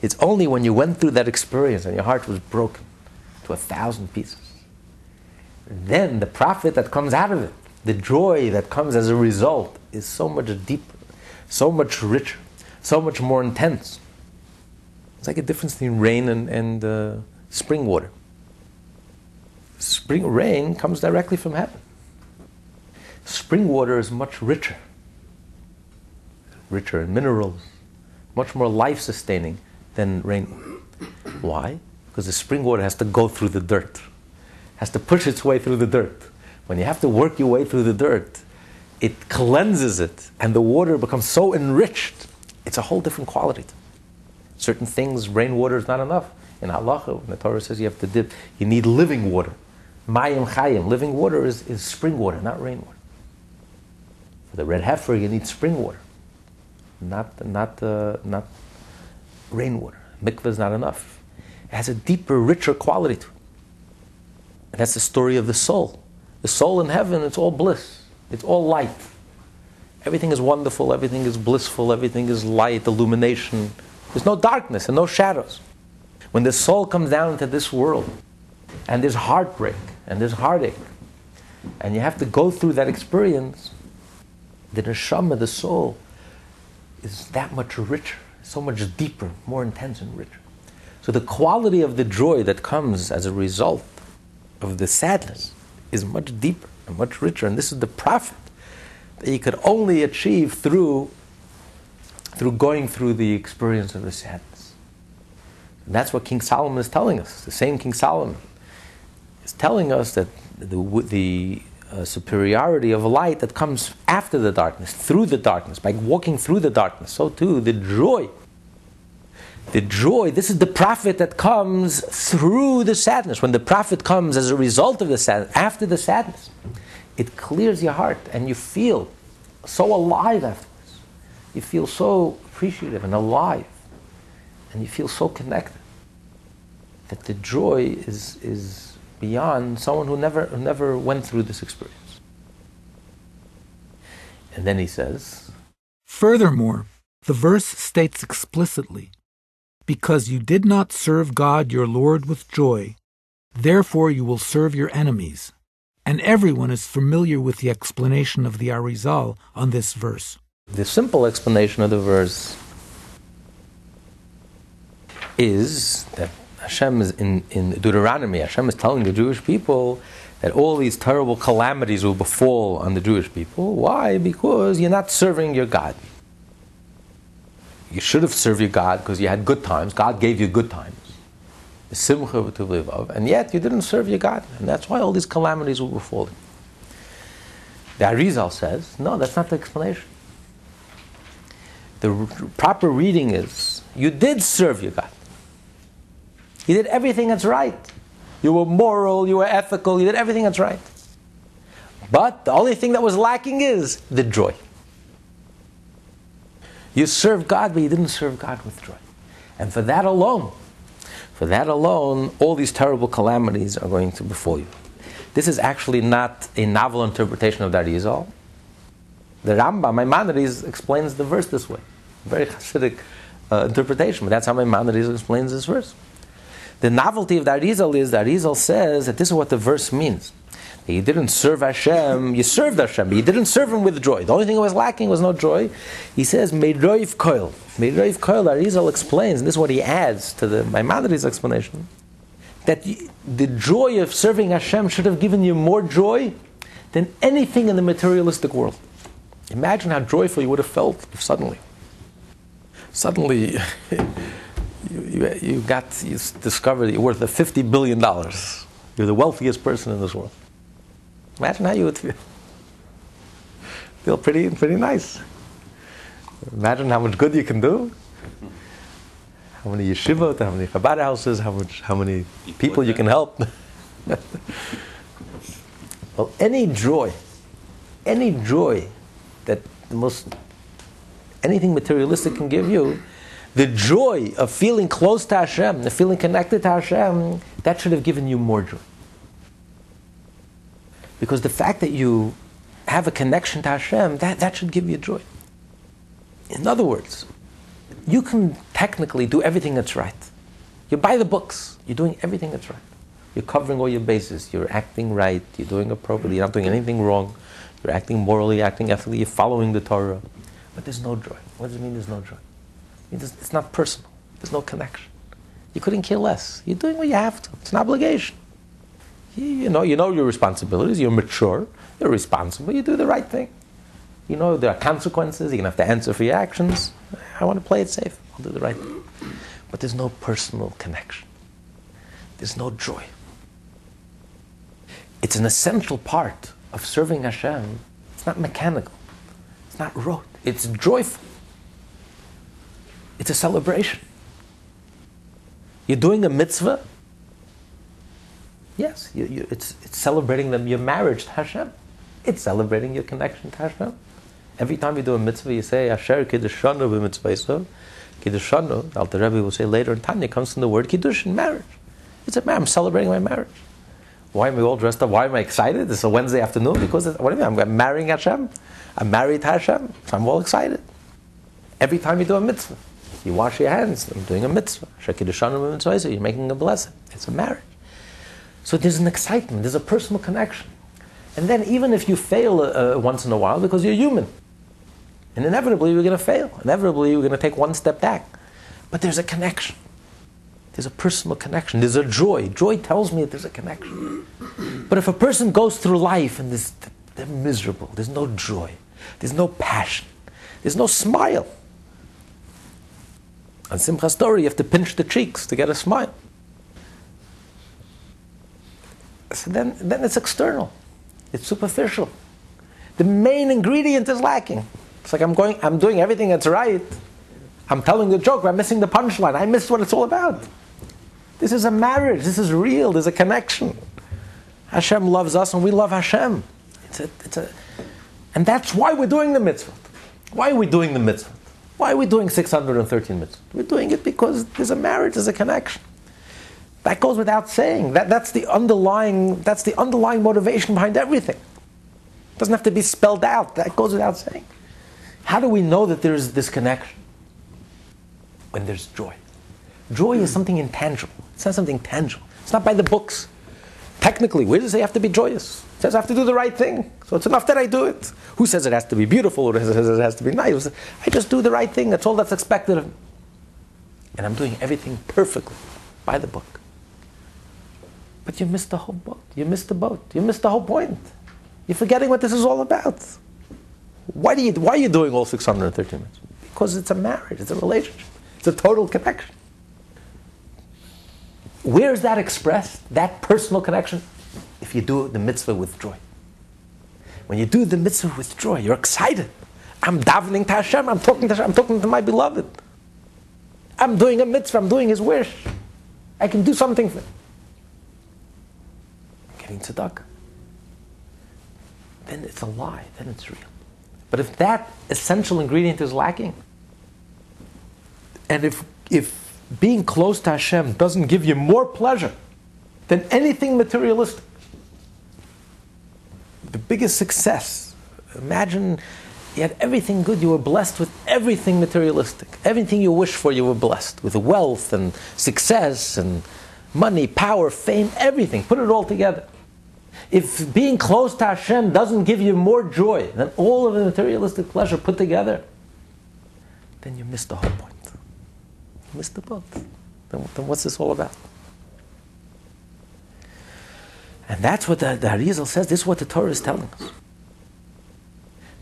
It's only when you went through that experience and your heart was broken to a thousand pieces, then the profit that comes out of it, the joy that comes as a result, is so much deeper, so much richer, so much more intense. It's like a difference between rain and, and uh, spring water. Spring rain comes directly from heaven. Spring water is much richer, richer in minerals, much more life sustaining than rain. Why? Because the spring water has to go through the dirt, has to push its way through the dirt. When you have to work your way through the dirt, it cleanses it, and the water becomes so enriched. It's a whole different quality. Certain things, rainwater is not enough. In when the Torah says you have to dip, you need living water. Mayim chayim, living water is, is spring water, not rainwater. For the red heifer, you need spring water, not, not, uh, not rainwater. Mikvah is not enough. It has a deeper, richer quality to it. And that's the story of the soul. The soul in heaven, it's all bliss. It's all light. Everything is wonderful, everything is blissful, everything is light, illumination. There's no darkness and no shadows. When the soul comes down into this world, and there's heartbreak, and there's heartache, and you have to go through that experience, the neshama, the soul, is that much richer so much deeper, more intense and richer. So the quality of the joy that comes as a result of the sadness is much deeper and much richer. And this is the profit that you could only achieve through, through going through the experience of the sadness. And that's what King Solomon is telling us. The same King Solomon is telling us that the, the uh, superiority of light that comes after the darkness, through the darkness, by walking through the darkness, so too the joy the joy, this is the profit that comes through the sadness. When the profit comes as a result of the sadness, after the sadness, it clears your heart and you feel so alive afterwards. You feel so appreciative and alive. And you feel so connected. That the joy is, is beyond someone who never, who never went through this experience. And then he says, Furthermore, the verse states explicitly because you did not serve God your Lord with joy, therefore you will serve your enemies. And everyone is familiar with the explanation of the Arizal on this verse. The simple explanation of the verse is that Hashem is in, in Deuteronomy, Hashem is telling the Jewish people that all these terrible calamities will befall on the Jewish people. Why? Because you're not serving your God. You should have served your God because you had good times. God gave you good times. And yet you didn't serve your God, and that's why all these calamities will befall you. The Arizal says, no, that's not the explanation. The r- proper reading is, you did serve your God. You did everything that's right. You were moral, you were ethical, you did everything that's right. But the only thing that was lacking is the joy. You served God, but you didn't serve God with joy. And for that alone, for that alone, all these terrible calamities are going to befall you. This is actually not a novel interpretation of that. The Rambam, Maimonides, explains the verse this way. Very Hasidic uh, interpretation, but that's how Maimonides explains this verse. The novelty of the Arizal is that Arizal says that this is what the verse means. You didn't serve Hashem, you served Hashem, but you didn't serve Him with joy. The only thing that was lacking was no joy. He says, Meiroiv Koil. Meiroiv Koil, Arizal explains, and this is what he adds to the Maimonides explanation, that the joy of serving Hashem should have given you more joy than anything in the materialistic world. Imagine how joyful you would have felt if suddenly, suddenly, you, you, you got, you discovered you're worth $50 billion. You're the wealthiest person in this world. Imagine how you would feel. Feel pretty, pretty nice. Imagine how much good you can do. How many yeshivot, how many Chabad houses, how much, how many people you can help. well, any joy, any joy that the most anything materialistic can give you, the joy of feeling close to Hashem, the feeling connected to Hashem, that should have given you more joy. Because the fact that you have a connection to Hashem, that, that should give you joy. In other words, you can technically do everything that's right. You buy the books, you're doing everything that's right. You're covering all your bases, you're acting right, you're doing appropriately, you're not doing anything wrong, you're acting morally, acting ethically, you're following the Torah. But there's no joy. What does it mean there's no joy? It's not personal, there's no connection. You couldn't care less. You're doing what you have to, it's an obligation. You, you know, you know your responsibilities, you're mature, you're responsible, you do the right thing. You know there are consequences, you're to have to answer for your actions. I want to play it safe, I'll do the right thing. But there's no personal connection, there's no joy. It's an essential part of serving Hashem. It's not mechanical, it's not rote, it's joyful. It's a celebration. You're doing a mitzvah. Yes, you, you, it's, it's celebrating them, your marriage to Hashem. It's celebrating your connection to Hashem. Every time you do a mitzvah, you say, Asher Kiddushanu b'mitzvah Kiddushanu, Alter Rebbe will say later in Tanya, comes from the word Kiddush, in marriage. It's a I'm celebrating my marriage. Why am I all dressed up? Why am I excited? It's a Wednesday afternoon because what do you mean? I'm marrying Hashem. I'm married to Hashem. So I'm all excited. Every time you do a mitzvah, you wash your hands. I'm doing a mitzvah. You're making a blessing. It's a marriage. So there's an excitement. There's a personal connection. And then even if you fail uh, uh once in a while, because you're human, and inevitably you're going to fail. Inevitably you're going to take one step back. But there's a connection. There's a personal connection. There's a joy. Joy tells me that there's a connection. But if a person goes through life and they're miserable, there's no joy, there's no passion, there's no smile. On Simchas Torah, you have to pinch the cheeks to get a smile. So then, then it's external, it's superficial. The main ingredient is lacking. It's like I'm going, I'm doing everything that's right. I'm telling the joke, but I'm missing the punchline. I missed what it's all about. This is a marriage. This is real. There's a connection. Hashem loves us and we love Hashem. It's a, it's a, and that's why we're doing the mitzvah. Why are we doing the mitzvah? Why are we doing 613 mitzvahs? We're doing it because there's a marriage, there's a connection. That goes without saying. That, that's, the underlying, that's the underlying motivation behind everything. It doesn't have to be spelled out. That goes without saying. How do we know that there's this connection? When there's joy. Joy is something intangible. It's not something tangible. It's not by the books. Technically, where does it have to be joyous? It says I have to do the right thing. So it's enough that I do it. Who says it has to be beautiful or says it has to be nice? I just do the right thing. That's all that's expected of me. And I'm doing everything perfectly by the book. But you missed the whole boat. You missed the boat. You missed the whole point. You're forgetting what this is all about. Why, do you, why are you doing all 613 minutes? Because it's a marriage, it's a relationship, it's a total connection. Where is that expressed, that personal connection? If you do the mitzvah with joy. When you do the mitzvah with joy, you're excited. I'm davening to Hashem, I'm talking to Hashem, I'm talking to my beloved. I'm doing a mitzvah, I'm doing his wish. I can do something for Getting tzedakah. Then it's a lie, then it's real. But if that essential ingredient is lacking, and if, if being close to Hashem doesn't give you more pleasure than anything materialistic. The biggest success. Imagine you had everything good, you were blessed with everything materialistic. Everything you wish for, you were blessed with wealth and success and money, power, fame, everything. Put it all together. If being close to Hashem doesn't give you more joy than all of the materialistic pleasure put together, then you miss the whole point missed the boat. Then, then what's this all about? And that's what the, the Arizal says. This is what the Torah is telling us.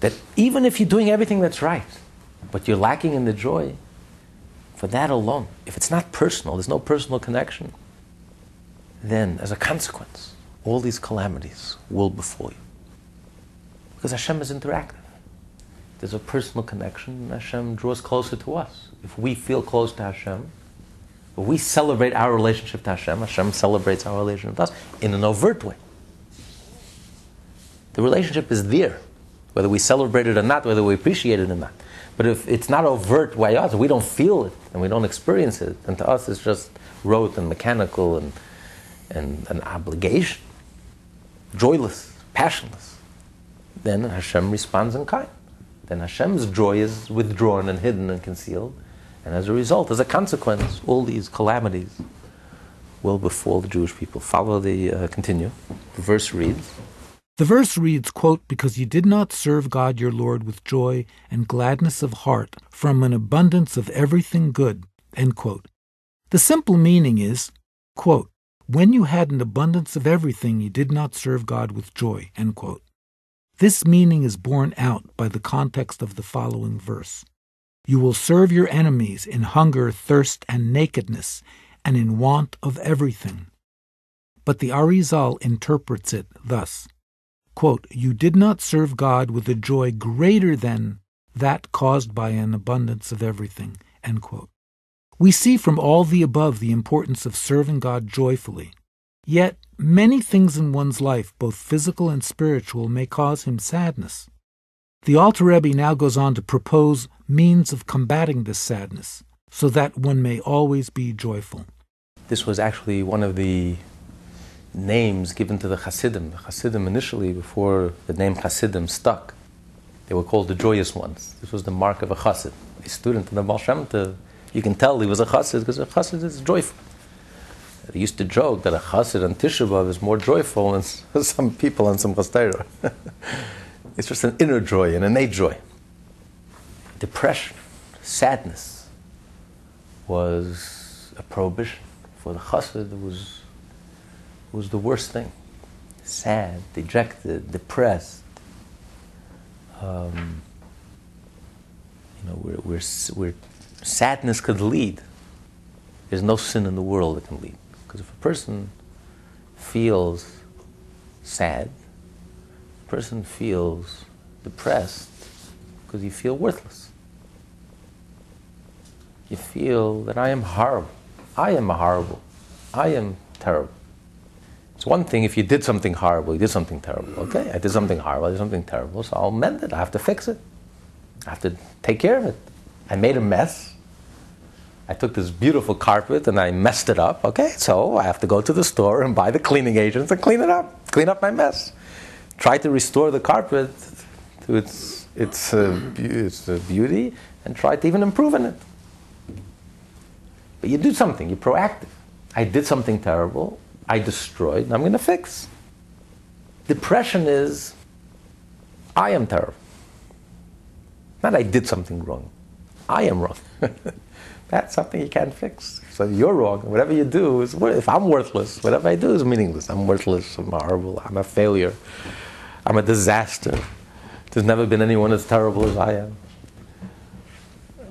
That even if you're doing everything that's right, but you're lacking in the joy, for that alone, if it's not personal, there's no personal connection, then as a consequence, all these calamities will befall you. Because Hashem is interactive. there's a personal connection. Hashem draws closer to us. If we feel close to Hashem, if we celebrate our relationship to Hashem, Hashem celebrates our relationship with us in an overt way. The relationship is there, whether we celebrate it or not, whether we appreciate it or not. But if it's not overt by us, we don't feel it and we don't experience it, and to us it's just rote and mechanical and, and an obligation, joyless, passionless, then Hashem responds in kind. Then Hashem's joy is withdrawn and hidden and concealed, and as a result, as a consequence, all these calamities will befall the Jewish people. Follow the uh, continue. The verse reads. The verse reads, quote, Because you did not serve God your Lord with joy and gladness of heart from an abundance of everything good, end quote. The simple meaning is, quote, When you had an abundance of everything, you did not serve God with joy, end quote. This meaning is borne out by the context of the following verse. You will serve your enemies in hunger, thirst, and nakedness, and in want of everything. But the Arizal interprets it thus quote, You did not serve God with a joy greater than that caused by an abundance of everything. End quote. We see from all the above the importance of serving God joyfully. Yet, many things in one's life, both physical and spiritual, may cause him sadness. The Alter Rebbe now goes on to propose means of combating this sadness, so that one may always be joyful. This was actually one of the names given to the Hasidim. The Hasidim initially, before the name Hasidim stuck, they were called the joyous ones. This was the mark of a Chassid. A student of the Baal Shem Tov, you can tell he was a Chassid because a Chassid is joyful. They used to joke that a Chassid on Tisha B'Av is more joyful than some people on Simchas Torah. it's just an inner joy, an innate joy. Depression, sadness was a prohibition. For the Chassid, it was was the worst thing. Sad, dejected, depressed. Um, you know, where, where, where sadness could lead. There's no sin in the world that can lead. Because if a person feels sad, a person feels depressed because you feel worthless. You feel that I am horrible. I am horrible. I am terrible. It's one thing if you did something horrible, you did something terrible. Okay, I did something horrible, I did something terrible, so I'll mend it. I have to fix it. I have to take care of it. I made a mess. I took this beautiful carpet and I messed it up. Okay, so I have to go to the store and buy the cleaning agents and clean it up, clean up my mess. Try to restore the carpet to its its uh, its uh, beauty and try to even improve on it. But you do something. You're proactive. I did something terrible. I destroyed, and I'm going to fix. Depression is, I am terrible. Not I did something wrong. I am wrong. That's something you can't fix. So you're wrong. Whatever you do is, if I'm worthless, whatever I do is meaningless. I'm worthless. I'm horrible. I'm a failure. I'm a disaster. There's never been anyone as terrible as I am.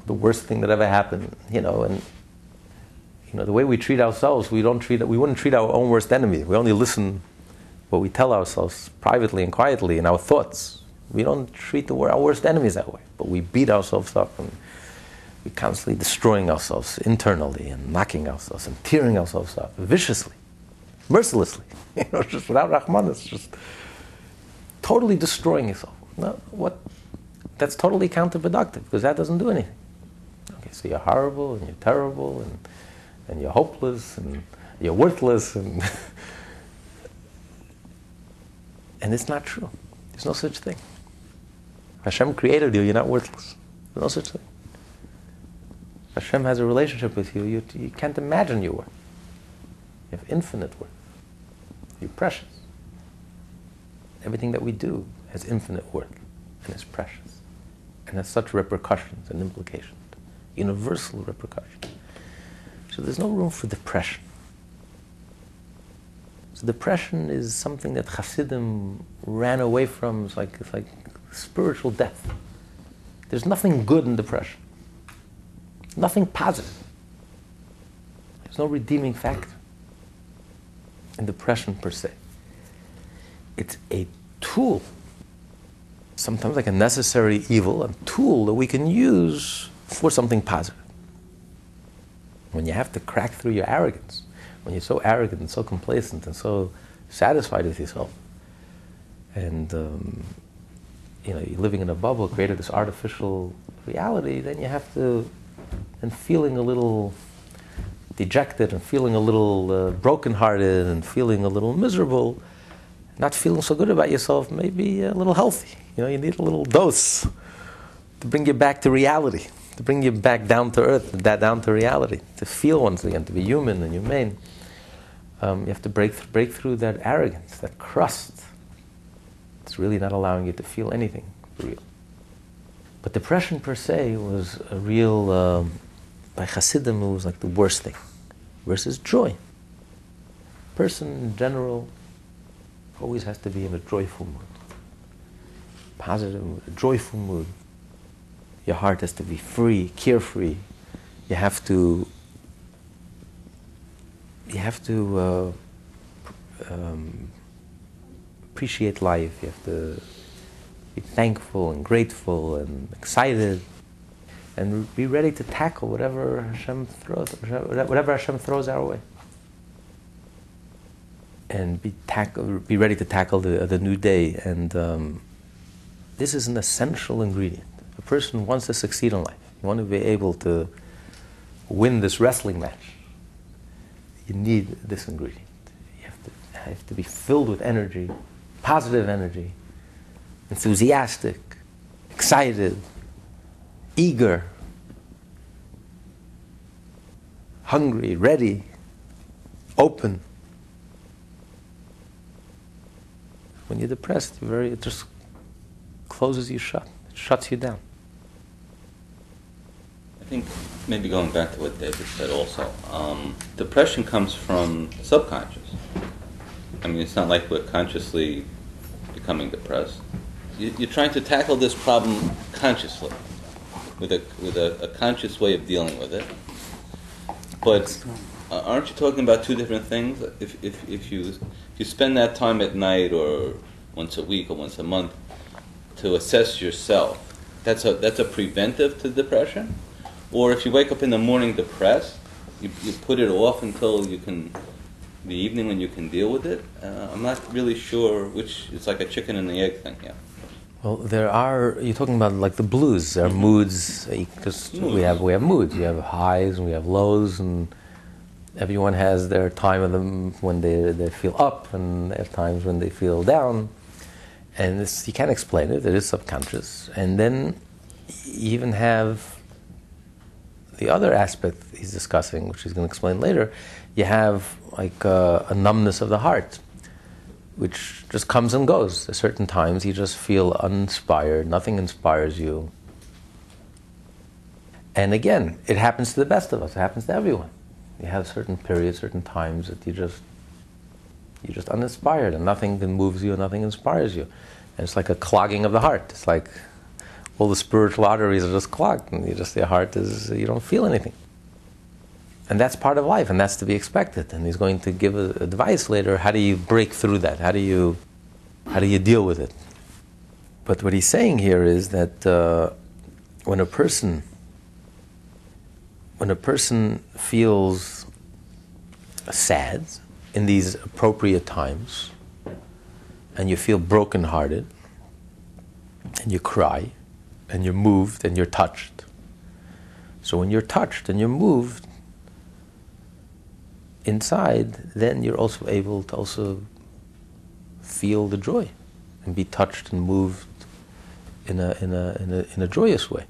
The worst thing that ever happened, you know, and you know, the way we treat ourselves, we don't treat, we wouldn't treat our own worst enemy. We only listen what we tell ourselves privately and quietly in our thoughts. We don't treat the, our worst enemies that way, but we beat ourselves up and we're constantly destroying ourselves internally and knocking ourselves and tearing ourselves up viciously, mercilessly, you know, just without rahmanas, just totally destroying yourself. No, what? That's totally counterproductive because that doesn't do anything. Okay, so you're horrible and you're terrible and and you're hopeless and you're worthless and and it's not true. There's no such thing. Hashem created you, you're not worthless. There's no such thing. Hashem has a relationship with you, you, you can't imagine you were. You have infinite worth. You're precious. Everything that we do has infinite worth and is precious. And has such repercussions and implications, universal repercussions. So there's no room for depression. So depression is something that Hasidim ran away from. It's like, it's like spiritual death. There's nothing good in depression. Nothing positive. There's no redeeming factor in depression per se. It's a tool sometimes like a necessary evil, a tool that we can use for something positive. When you have to crack through your arrogance, when you're so arrogant and so complacent and so satisfied with yourself, and um, you know you're living in a bubble, created this artificial reality, then you have to, and feeling a little dejected and feeling a little uh, brokenhearted and feeling a little miserable, not feeling so good about yourself, maybe a little healthy. You know, you need a little dose to bring you back to reality, to bring you back down to earth, that down to reality, to feel once again, to be human and humane. Um, you have to break, th- break through that arrogance, that crust. It's really not allowing you to feel anything for real. But depression per se was a real, um, by Hasidim, it was like the worst thing, versus joy. Person in general always has to be in a joyful mood, positive joyful mood. Your heart has to be free, carefree. You have to. You have to uh, um, appreciate life. You have to be thankful and grateful and excited, and be ready to tackle whatever Hashem throws, whatever Hashem throws our way and be tackle, be ready to tackle the, the new day. And um, this is an essential ingredient. A person wants to succeed in life. You want to be able to win this wrestling match. You need this ingredient. You have to, have to be filled with energy, positive energy, enthusiastic, excited, eager, hungry, ready, open. When you're depressed, you're very, it just closes you shut, it shuts you down. I think maybe going back to what David said also, um, depression comes from subconscious. I mean, it's not like we're consciously becoming depressed. You, you're trying to tackle this problem consciously, with a with a, a conscious way of dealing with it. But uh, aren't you talking about two different things? If, if, if you if you spend that time at night or once a week or once a month to assess yourself, that's a that's a preventive to depression. Or if you wake up in the morning depressed, you, you put it off until you can the evening when you can deal with it. Uh, I'm not really sure which. It's like a chicken and the egg thing. Yeah. Well, there are. You're talking about like the blues. There are Mhm. moods. Because we have we have moods. You have highs and we have lows, and everyone has their time of them when they they feel up, and at times when they feel down. And this, you can't explain it. It is subconscious. And then you even have the other aspect he's discussing, which he's going to explain later. You have like uh, a numbness of the heart which just comes and goes. At certain times, you just feel uninspired. Nothing inspires you. And again, it happens to the best of us. It happens to everyone. You have certain periods, certain times that you just you're just uninspired, and nothing moves you, and nothing inspires you. And it's like a clogging of the heart. It's like all the spiritual arteries are just clogged, and you just your heart is you don't feel anything. And that's part of life, and that's to be expected. And he's going to give advice later. How do you break through that? How do you, how do you deal with it? But what he's saying here is that uh, when a person, when a person feels sad in these appropriate times, and you feel brokenhearted, and you cry, and you're moved, and you're touched. So when you're touched and you're moved, inside, then you're also able to also feel the joy and be touched and moved in a, in a, in a, in a joyous way.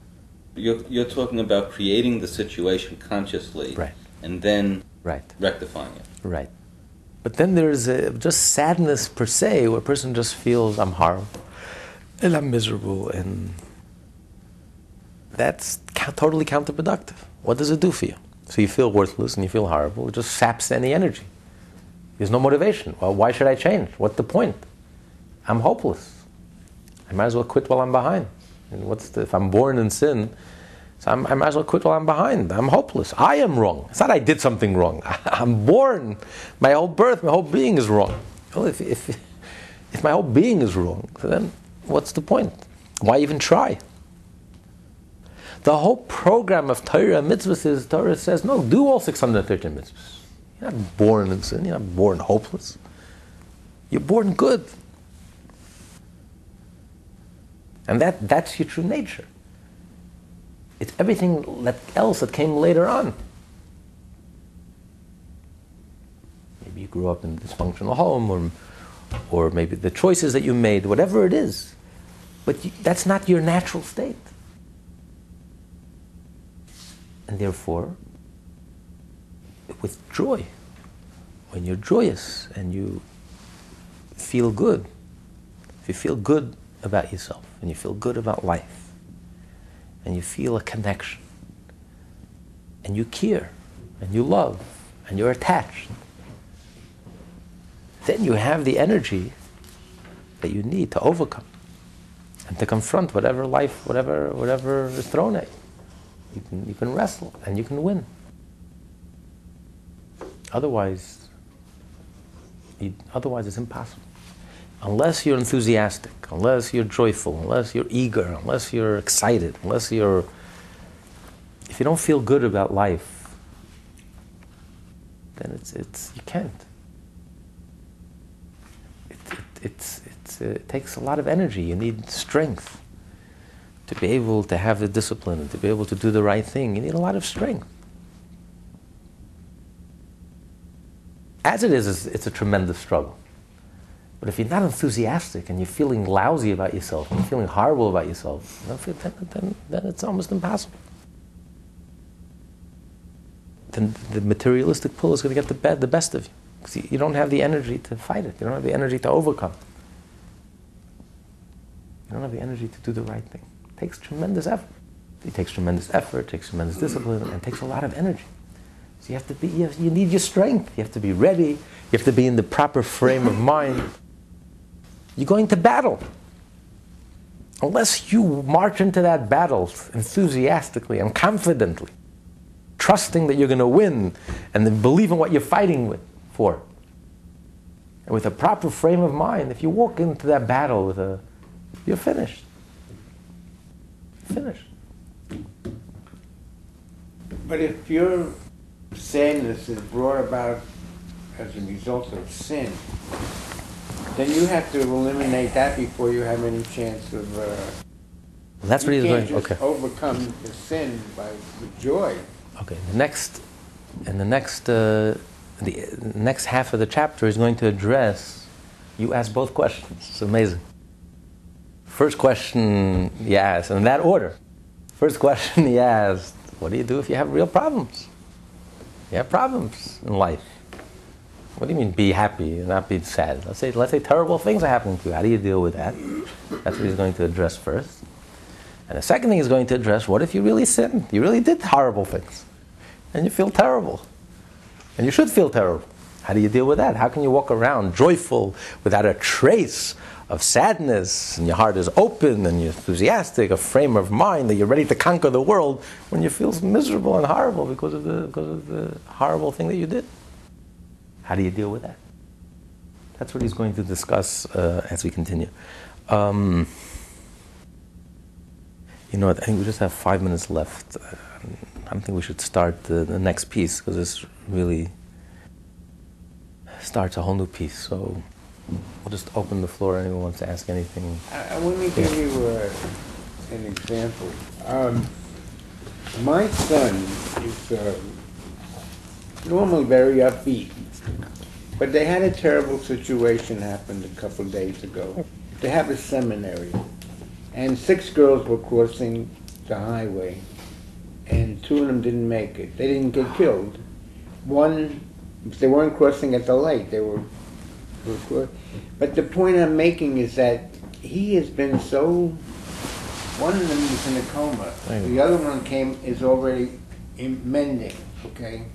You're, you're talking about creating the situation consciously, Right. and then Right, rectifying it. right. But then there's a, just sadness per se, where a person just feels, I'm horrible, and I'm miserable, and that's ca- totally counterproductive. What does it do for you? So you feel worthless and you feel horrible. It just saps any energy. There's no motivation. Well, why should I change? What's the point? I'm hopeless. I might as well quit while I'm behind. And what's the, if I'm born in sin, so I'm, I might as well quit while I'm behind. I'm hopeless. I am wrong. It's not I did something wrong. I'm born. My whole birth, my whole being is wrong. Well, if, if, if my whole being is wrong, then what's the point? Why even try? The whole program of Torah mitzvahs is Torah says, no, do all 613 mitzvahs. You're not born in sin, you're not born hopeless. You're born good. And that, that's your true nature. It's everything that else that came later on. Maybe you grew up in a dysfunctional home, or, or maybe the choices that you made, whatever it is. But you, that's not your natural state. And therefore, with joy, when you're joyous and you feel good, if you feel good about yourself and you feel good about life and you feel a connection and you care and you love and you're attached, then you have the energy that you need to overcome and to confront whatever life, whatever, whatever is thrown at you. You can, you can wrestle and you can win. Otherwise, you, otherwise it's impossible. Unless you're enthusiastic, unless you're joyful, unless you're eager, unless you're excited, unless you're. If you don't feel good about life, then it's, it's you can't. It, it, it's, it's, uh, it takes a lot of energy. You need strength to be able to have the discipline and to be able to do the right thing. You need a lot of strength. As it is, it's a tremendous struggle. But if you're not enthusiastic and you're feeling lousy about yourself, and you're feeling horrible about yourself, then, then, then it's almost impossible. Then the materialistic pull is going to get the, be- the best of you. Because you don't have the energy to fight it. You don't have the energy to overcome. You don't have the energy to do the right thing. It takes tremendous effort. It takes tremendous effort, it takes tremendous discipline, and it takes a lot of energy. So you have to be, you, have, you need your strength. You have to be ready. You have to be in the proper frame of mind. You're going to battle. Unless you march into that battle enthusiastically and confidently, trusting that you're going to win and then believe in what you're fighting with, for. And with a proper frame of mind, if you walk into that battle with a, you're finished. Finished. But if your sadness is brought about as a result of sin, then you have to eliminate that before you have any chance of. Uh, That's what he's going. just Okay. overcome the sin by the joy. Okay. The next, and the next, uh, the next half of the chapter is going to address. You ask both questions. It's amazing. First question he asked, in that order. First question he asked: What do you do if you have real problems? You have problems in life. What do you mean be happy and not be sad? Let's say, let's say terrible things are happening to you. How do you deal with that? That's what he's going to address first. And the second thing he's going to address what if you really sinned? You really did horrible things. And you feel terrible. And you should feel terrible. How do you deal with that? How can you walk around joyful without a trace of sadness and your heart is open and you're enthusiastic, a frame of mind that you're ready to conquer the world when you feel miserable and horrible because of the, because of the horrible thing that you did? How do you deal with that? That's what he's going to discuss uh, as we continue. Um, you know? I think we just have five minutes left. Uh, I don't think we should start the, the next piece because this really starts a whole new piece. So we'll just open the floor. Anyone wants to ask anything? I, I, let me give you uh, an example. Um, my son is uh, normally very upbeat, but they had a terrible situation happen a couple of days ago. They have a seminary, and six girls were crossing the highway, and two of them didn't make it. They didn't get killed. One, they weren't crossing at the light. They were, were but the point I'm making is that he has been so. One of them is in a coma. The other one came is already in mending. Okay,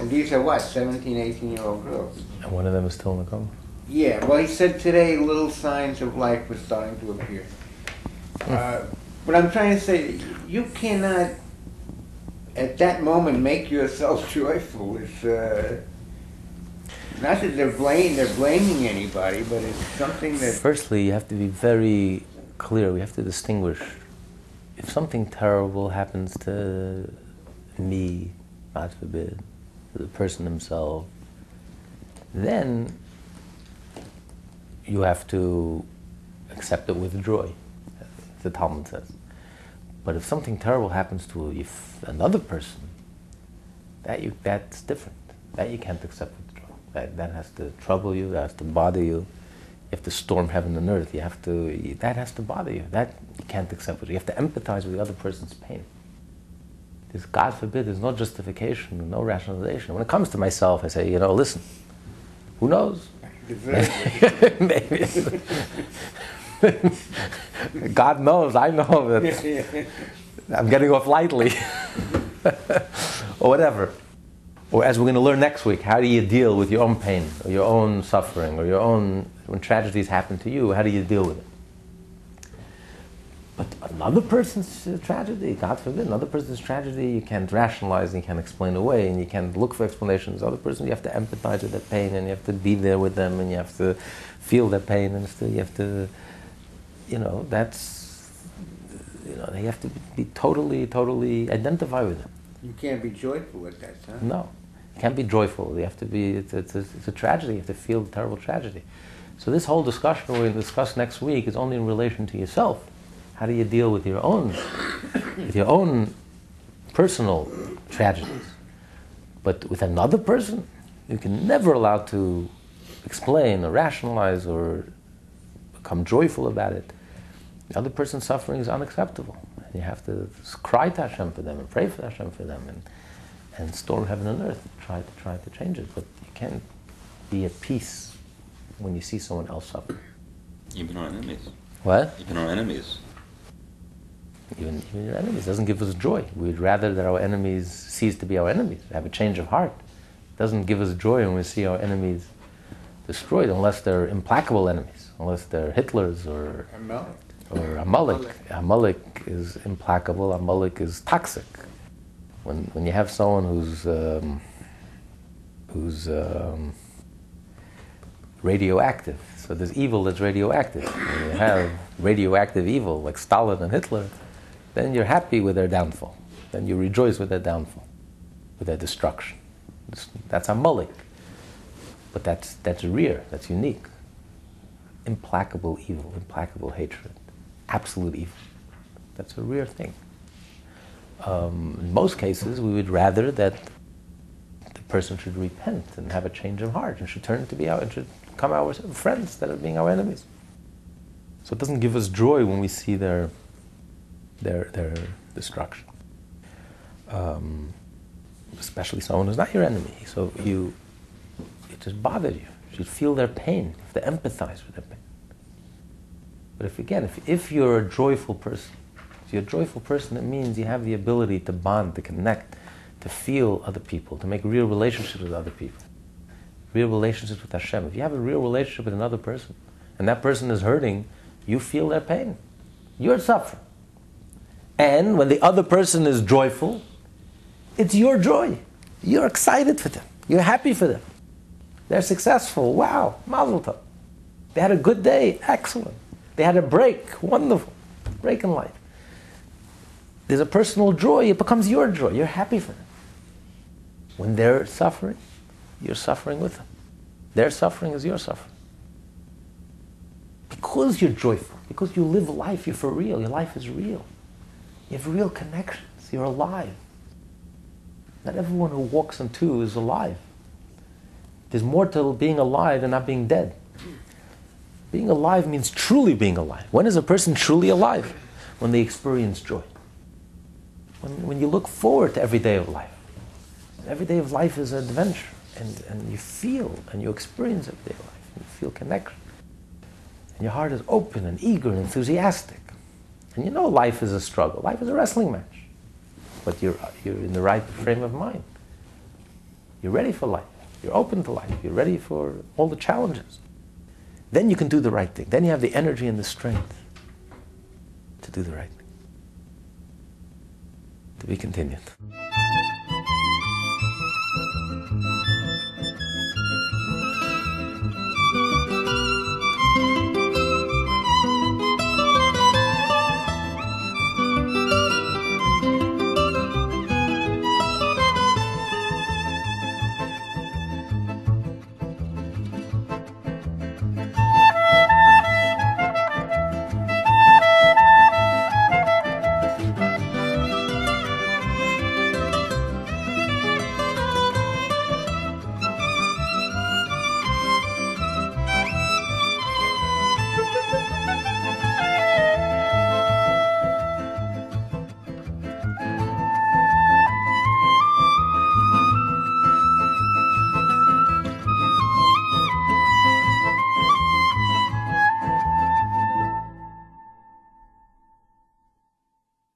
and these are what 17, 18 year old girls. And one of them is still in a coma. Yeah, well, he said today little signs of life were starting to appear. Uh, but I'm trying to say, you cannot, at that moment, make yourself joyful. It's uh, not that they're they're blaming anybody, but it's something that Firstly, you have to be very clear. We have to distinguish if something terrible happens to me, God forbid, to the person himself, then you have to accept it with joy, the Talmud says. But if something terrible happens to another person, that you, that's different. That you can't accept. That, that has to trouble you, that has to bother you. You have to storm heaven and earth. You have to, that has to bother you. That you can't accept with You have to empathize with the other person's pain. There's, God forbid, there's no justification, no rationalization. When it comes to myself, I say, you know, listen, who knows? Maybe. God knows, I know that I'm getting off lightly. or whatever. Or as we're going to learn next week, how do you deal with your own pain, or your own suffering, or your own, when tragedies happen to you, how do you deal with it? But another person's tragedy, God forbid, another person's tragedy, you can't rationalize and you can't explain away and you can't look for explanations. Other person, you have to empathize with their pain and you have to be there with them and you have to feel their pain and still you have to, you know, that's, you know, they have to be totally, totally identify with them. You can't be joyful with that, huh? No, you can't be joyful. You have to be, it's, it's, it's a tragedy. You have to feel the terrible tragedy. So this whole discussion we're going to discuss next week is only in relation to yourself how do you deal with your own, with your own personal tragedies? But with another person, you can never allow to explain or rationalize or become joyful about it. The other person's suffering is unacceptable. And you have to cry to Hashem for them and pray for Hashem for them and, and storm heaven and earth and try to try to change it. But you can't be at peace when you see someone else suffer. Even our enemies. What? Even our enemies even, even your enemies. It doesn't give us joy. We'd rather that our enemies cease to be our enemies, have a change of heart. It doesn't give us joy when we see our enemies destroyed, unless they're implacable enemies, unless they're Hitlers or Amalek. Or Amalek. Amalek is implacable. A Amalek is toxic. When when you have someone who's um, who's um, radioactive, so there's evil that's radioactive. When you have radioactive evil like Stalin and Hitler, then you're happy with their downfall. Then you rejoice with their downfall, with their destruction. That's a Amalek. But that's, that's rear, that's unique. Implacable evil, implacable hatred, absolute evil. That's a rare thing. Um, in most cases, we would rather that the person should repent and have a change of heart and should turn to be our, and should come our friends instead of being our enemies. So it doesn't give us joy when we see their their, their destruction. Um, especially someone who's not your enemy. So you, it just bothers you. You feel their pain. You have to empathize with their pain. But if again, if, if you're a joyful person, if you're a joyful person, it means you have the ability to bond, to connect, to feel other people, to make real relationships with other people, real relationships with Hashem. If you have a real relationship with another person, and that person is hurting, you feel their pain. You're suffering. And when the other person is joyful, it's your joy. You're excited for them. You're happy for them. They're successful. Wow, mazel tov. They had a good day. Excellent. They had a break. Wonderful. Break in life. There's a personal joy. It becomes your joy. You're happy for them. When they're suffering, you're suffering with them. Their suffering is your suffering. Because you're joyful, because you live life, you're for real. Your life is real. You have real connections. You're alive. Not everyone who walks on two is alive. There's more to being alive than not being dead. Being alive means truly being alive. When is a person truly alive? When they experience joy. When, when you look forward to every day of life. Every day of life is an adventure. And, and you feel and you experience every day of life. You feel connection. And your heart is open and eager and enthusiastic. And you know life is a struggle. Life is a wrestling match. But you're, you're in the right frame of mind. You're ready for life. You're open to life. You're ready for all the challenges. Then you can do the right thing. Then you have the energy and the strength to do the right thing. To be continued.